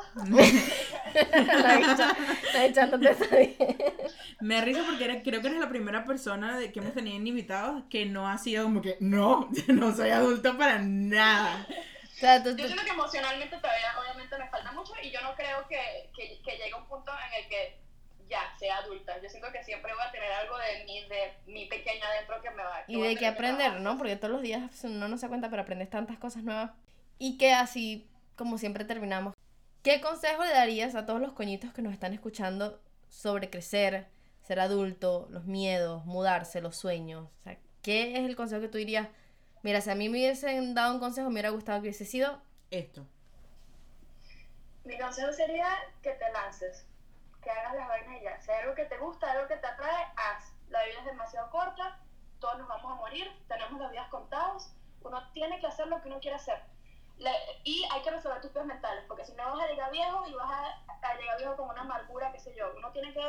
S1: la bicha, la bicha no te está bien.
S3: Me da risa porque eres- creo que eres la primera persona de que hemos tenido en invitados que no ha sido como que, no, no soy adulto para nada.
S1: O sea, tú-
S2: Yo
S1: tú-
S2: siento que emocionalmente todavía obviamente me falta mucho y yo no creo que, que, que llegue un punto en el que ya sea adulta. Yo siento que siempre voy a tener algo de mi, de mi pequeña adentro que me va
S1: y
S2: voy a
S1: de qué
S2: que
S1: aprender. ¿no? Porque todos los días uno no se cuenta, pero aprendes tantas cosas nuevas. Y que así, como siempre terminamos, ¿qué consejo le darías a todos los coñitos que nos están escuchando sobre crecer, ser adulto, los miedos, mudarse, los sueños? O sea, ¿qué es el consejo que tú dirías? Mira, si a mí me hubiesen dado un consejo, me hubiera gustado que hubiese sido
S3: Esto.
S2: Mi consejo sería que te lances, que hagas las vainas y ya. Si hay algo que te gusta, algo que te atrae, haz. La vida es demasiado corta, todos nos vamos a morir, tenemos las vidas contadas, uno tiene que hacer lo que uno quiere hacer. Y hay que resolver tus peos mentales, porque si no vas a llegar viejo y vas a, a llegar viejo con una amargura, qué sé yo. Uno tiene que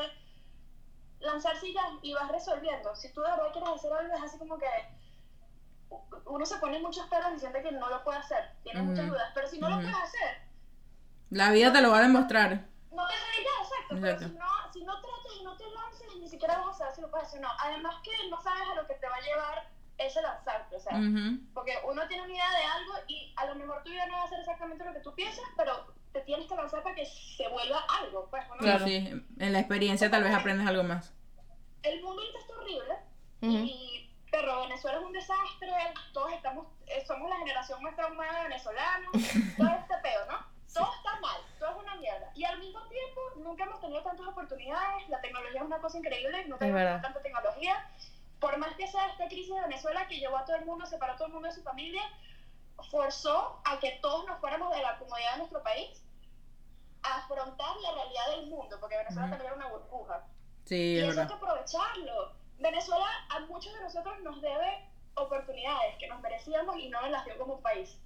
S2: lanzarse y ya, y vas resolviendo. Si tú de verdad quieres hacer algo, es así como que uno se pone muchos pelos y siente que no lo puede hacer, tiene muchas
S3: Ujú.
S2: dudas, pero si no lo
S3: Ujú.
S2: puedes hacer,
S3: La vida te lo va a demostrar.
S2: no te sale ya, exacto. Pero
S3: Exacto.
S2: si no, si no tratas y no te lanzas, ni siquiera vas a saber si lo puedes hacer o no. Además que no sabes a lo que te va a llevar ese lanzarte, o sea,
S3: Ujú.
S2: porque uno tiene una idea de algo y a lo mejor tu vida no va a ser exactamente lo que tú piensas, pero te tienes que lanzar para que se vuelva algo, pues. uno-
S1: Claro.
S3: Sí. En la experiencia tal vez aprendes algo más.
S2: El mundo está horrible
S1: Ujú.
S2: y, pero Venezuela es un desastre, todos estamos, eh, somos la generación más traumada de venezolanos, todo este pedo, ¿no? Todo está mal, todo es una mierda. Y al mismo tiempo, nunca hemos tenido tantas oportunidades, la tecnología es una cosa increíble,
S1: verdad.
S2: tenido tanta tecnología. Por más que sea esta crisis de Venezuela que llevó a todo el mundo, separó a todo el mundo de su familia, forzó a que todos nos fuéramos de la comodidad de nuestro país a afrontar la realidad del mundo, porque Venezuela
S3: Ujú.
S2: también era una burbuja.
S3: Sí,
S2: Y
S3: es
S2: eso hay
S3: verdad.
S2: que aprovecharlo. Venezuela a muchos de nosotros nos debe oportunidades que nos merecíamos y no nos las dio como país.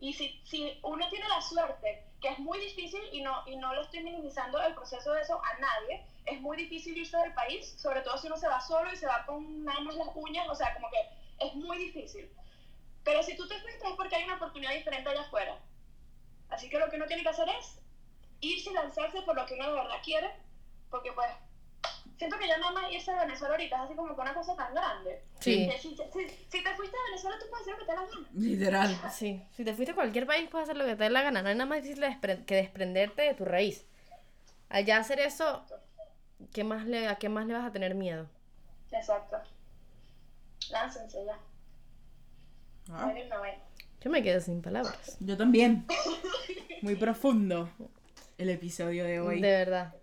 S2: Y si, si uno tiene la suerte, que es muy difícil y no, y no lo estoy minimizando el proceso de eso a nadie, es muy difícil irse del país, sobre todo si uno se va solo y se va con nada más las uñas, o sea, como que es muy difícil. Pero si tú te fuiste es porque hay una oportunidad diferente allá afuera. Así que lo que uno tiene que hacer es irse y lanzarse por lo que uno de verdad quiere, porque pues siento que ya nada más irse de Venezuela ahorita es así como que una cosa tan grande.
S1: Sí.
S2: Si, si, si te fuiste de Venezuela tú puedes hacer lo que te da la gana.
S3: Literal.
S1: Sí, si te fuiste a cualquier país puedes hacer lo que te dé la gana. No hay nada más difícil despre- que desprenderte de tu raíz. Allá hacer eso, ¿qué más le, ¿a qué más le vas a tener miedo?
S2: Exacto. Láncense ya.
S3: Ah,
S2: no.
S1: Yo me quedo sin palabras.
S3: yo también. Muy profundo el episodio de hoy.
S1: De verdad.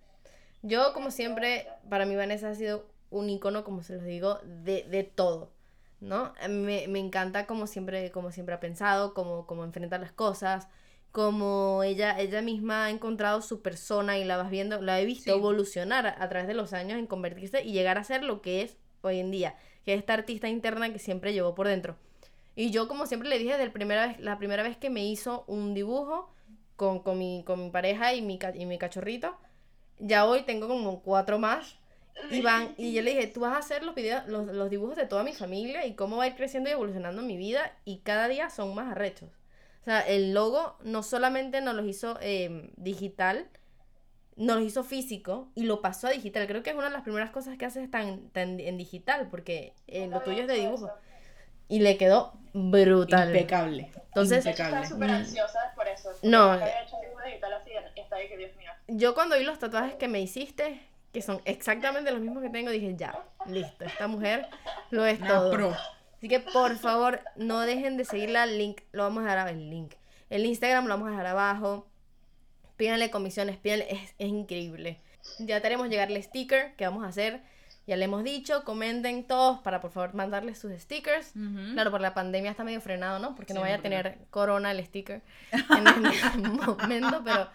S1: Yo, como siempre, para mí Vanessa ha sido un icono, como se los digo, de, de todo. ¿No? Me, me encanta como siempre, como siempre ha pensado, como, como enfrenta las cosas, como ella, ella misma ha encontrado su persona y la vas viendo, la he visto
S3: Sí.
S1: evolucionar a, a través de los años en convertirse y llegar a ser lo que es hoy en día, que es esta artista interna que siempre llevó por dentro. Y yo, como siempre le dije, desde el primera vez, la primera vez que me hizo un dibujo con, con, mi, con mi pareja y mi, y mi cachorrito, ya hoy tengo como cuatro más. Y, van, y yo le dije, tú vas a hacer los, videos, los, los dibujos de toda mi familia y cómo va a ir creciendo y evolucionando mi vida y cada día son más arrechos. O sea, el logo no solamente nos los hizo eh, digital, nos lo hizo físico y lo pasó a digital. Creo que es una de las primeras cosas que haces tan, tan en digital porque eh, lo tuyo es de dibujo. Y le quedó brutal.
S3: Impecable.
S1: Entonces-
S2: De hecho,
S3: impecable.
S2: estaba súper ansiosa por eso.
S1: No.
S2: Porque había hecho dibujo digital así y está ahí que Dios mío.
S1: Yo cuando vi los tatuajes que me hiciste, que son exactamente los mismos que tengo, dije, ya, listo, esta mujer lo es todo.
S3: pro.
S1: Así que por favor, no dejen de seguirla, el link, lo vamos a dejar abajo, el link. El Instagram lo vamos a dejar abajo. Pídanle comisiones, pídanle, es, es increíble. Ya tenemos llegar el sticker que vamos a hacer. Ya le hemos dicho, comenten todos para por favor mandarles sus stickers. Claro, por la pandemia está medio frenado, ¿no? Porque no vaya a tener corona el sticker en este momento, pero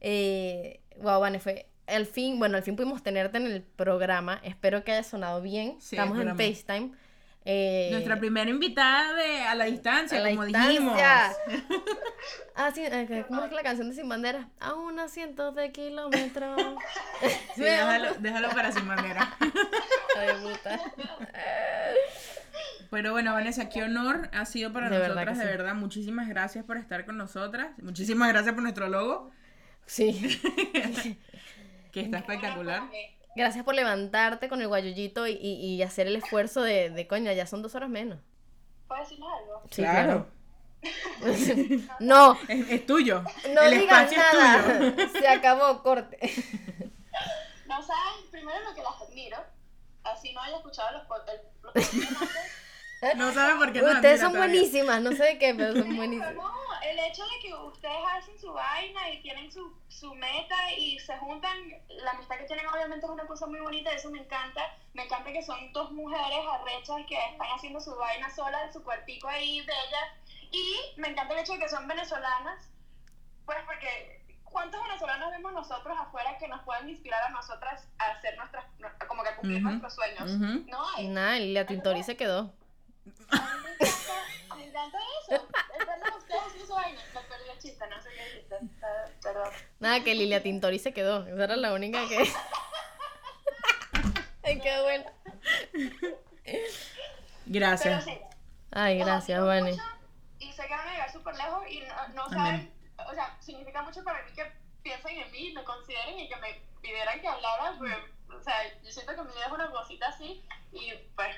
S1: eh, wow, Vane, fue al fin, bueno, al fin pudimos tenerte en el programa. Espero que haya sonado bien.
S3: Sí,
S1: Estamos en. FaceTime. Eh,
S3: Nuestra primera invitada de, a la distancia,
S1: a la
S3: como
S1: distancia.
S3: dijimos.
S1: Ah, sí, eh, ¿cómo es que la canción de Sin Bandera? A unos cientos de kilómetros.
S3: Sí, déjalo, déjalo para sin manera.
S1: Ay, puta.
S3: Pero bueno, Vanessa, qué honor ha sido para
S1: De
S3: nosotras, de
S1: sí.
S3: verdad. Muchísimas gracias por estar con nosotras. Muchísimas gracias por nuestro logo,
S1: Sí.
S3: que está espectacular.
S1: Gracias por levantarte con el guayullito y, y, y hacer el esfuerzo de, de coña, ya son dos horas menos.
S2: ¿Puedo decirles algo?
S1: Sí,
S3: claro.
S1: No,
S3: Es, es tuyo.
S1: no
S3: El
S1: digas
S3: espacio es tuyo.
S1: nada. Se acabó, corte.
S2: No saben, primero lo que las admiro, así no haya escuchado los podcasts. Los
S3: No sabe por qué no.
S1: Ustedes son
S3: todavía.
S1: buenísimas, no sé de qué, pero son buenísimas.
S2: El hecho de que ustedes hacen su vaina y tienen su, su meta y se juntan, la amistad que tienen obviamente es una cosa muy bonita, eso me encanta. Me encanta que son dos mujeres arrechas que están haciendo su vaina sola en su cuartico ahí bellas. Y me encanta el hecho de que son venezolanas, pues porque ¿cuántos venezolanos vemos nosotros afuera que nos pueden inspirar a nosotras a hacer nuestras, como que a cumplir
S3: Ujú.
S2: nuestros sueños?
S3: Ujú.
S2: No hay.
S1: Nada, y la Tintori se quedó.
S2: Encanta eso. Es verdad, ustedes su vaina. Me perdí el chiste, no sé qué dijiste. Eh, Perdón.
S1: Nada, que Lilia Tintori se quedó. Esa era la única que. Ay, qué bueno.
S2: Pero
S3: Gracias.
S2: sí.
S1: Ay, gracias,
S2: mucho Y sé que van a llegar súper lejos y no, no saben, o sea, significa mucho para mí que, piensen en mí, me consideren y que me pidieran que hablara, pues, o sea, yo siento que mi vida es una cosita así y pues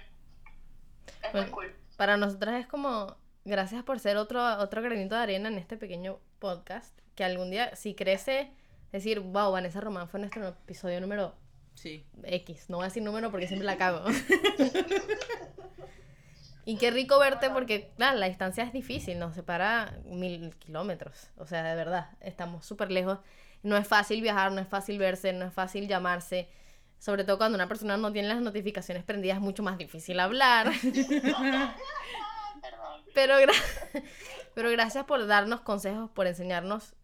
S2: es muy
S1: Bueno.
S2: cool.
S1: Para nosotras es como, gracias por ser otro, otro granito de arena en este pequeño podcast, que algún día, si crece, decir, wow, Vanessa Román fue nuestro episodio número
S3: Sí.
S1: X, no voy a decir número porque siempre la cago. y qué rico verte porque, claro, la distancia es difícil, nos separa mil kilómetros, o sea, de verdad, estamos súper lejos. No es fácil viajar, no es fácil verse, no es fácil llamarse. Sobre todo cuando una persona no tiene las notificaciones prendidas, es mucho más difícil hablar. Pero, gra- pero gracias por darnos consejos, por enseñarnos,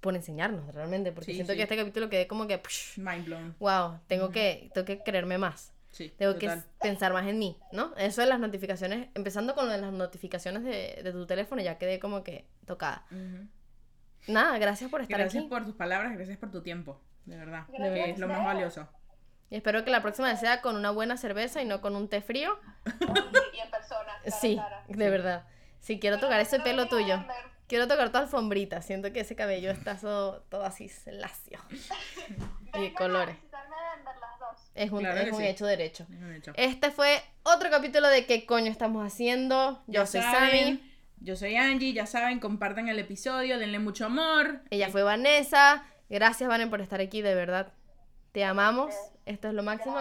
S1: por enseñarnos realmente, porque
S3: Sí,
S1: siento
S3: sí.
S1: que este capítulo quedé como que, psh,
S3: Mind blown.
S1: wow, tengo que, tengo que creerme más,
S3: Sí.
S1: tengo
S3: total.
S1: que pensar más en mí, ¿no? Eso de las notificaciones, empezando con lo de las notificaciones de, de tu teléfono, ya quedé como que tocada. Nada, gracias por estar
S3: Gracias
S1: aquí.
S3: por tus palabras, gracias por tu tiempo. De verdad.
S2: Gracias
S3: que es lo más valioso.
S1: Y espero que la próxima sea con una buena cerveza y no con un té frío.
S2: Y en persona. cara a
S1: Sí,
S2: cara.
S1: de verdad. Si quiero tocar ese pelo tuyo. Quiero tocar tu alfombrita. Siento que ese cabello está todo, todo así lacio. Y de colores. Es un,
S3: Claro
S1: es un
S3: sí.
S1: hecho derecho.
S3: Bien hecho.
S1: Este fue otro capítulo de ¿Qué coño estamos haciendo? Yo
S3: Ya
S1: soy
S3: saben,
S1: Sammy.
S3: Yo soy Angie, ya saben, compartan el episodio, denle mucho amor.
S1: Ella fue Vanessa. Gracias, Vanen, por estar aquí, de verdad. Te amamos. Esto es lo máximo.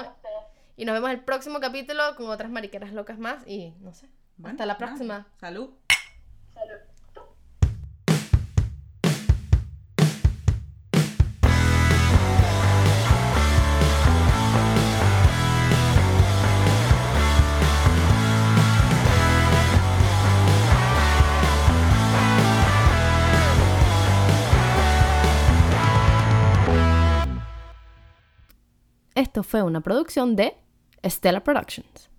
S1: Y nos vemos el próximo capítulo con otras mariqueras locas más. Y no sé.
S3: Bueno,
S1: Hasta la próxima.
S2: Salud.
S1: Esto fue una producción de Stella Productions.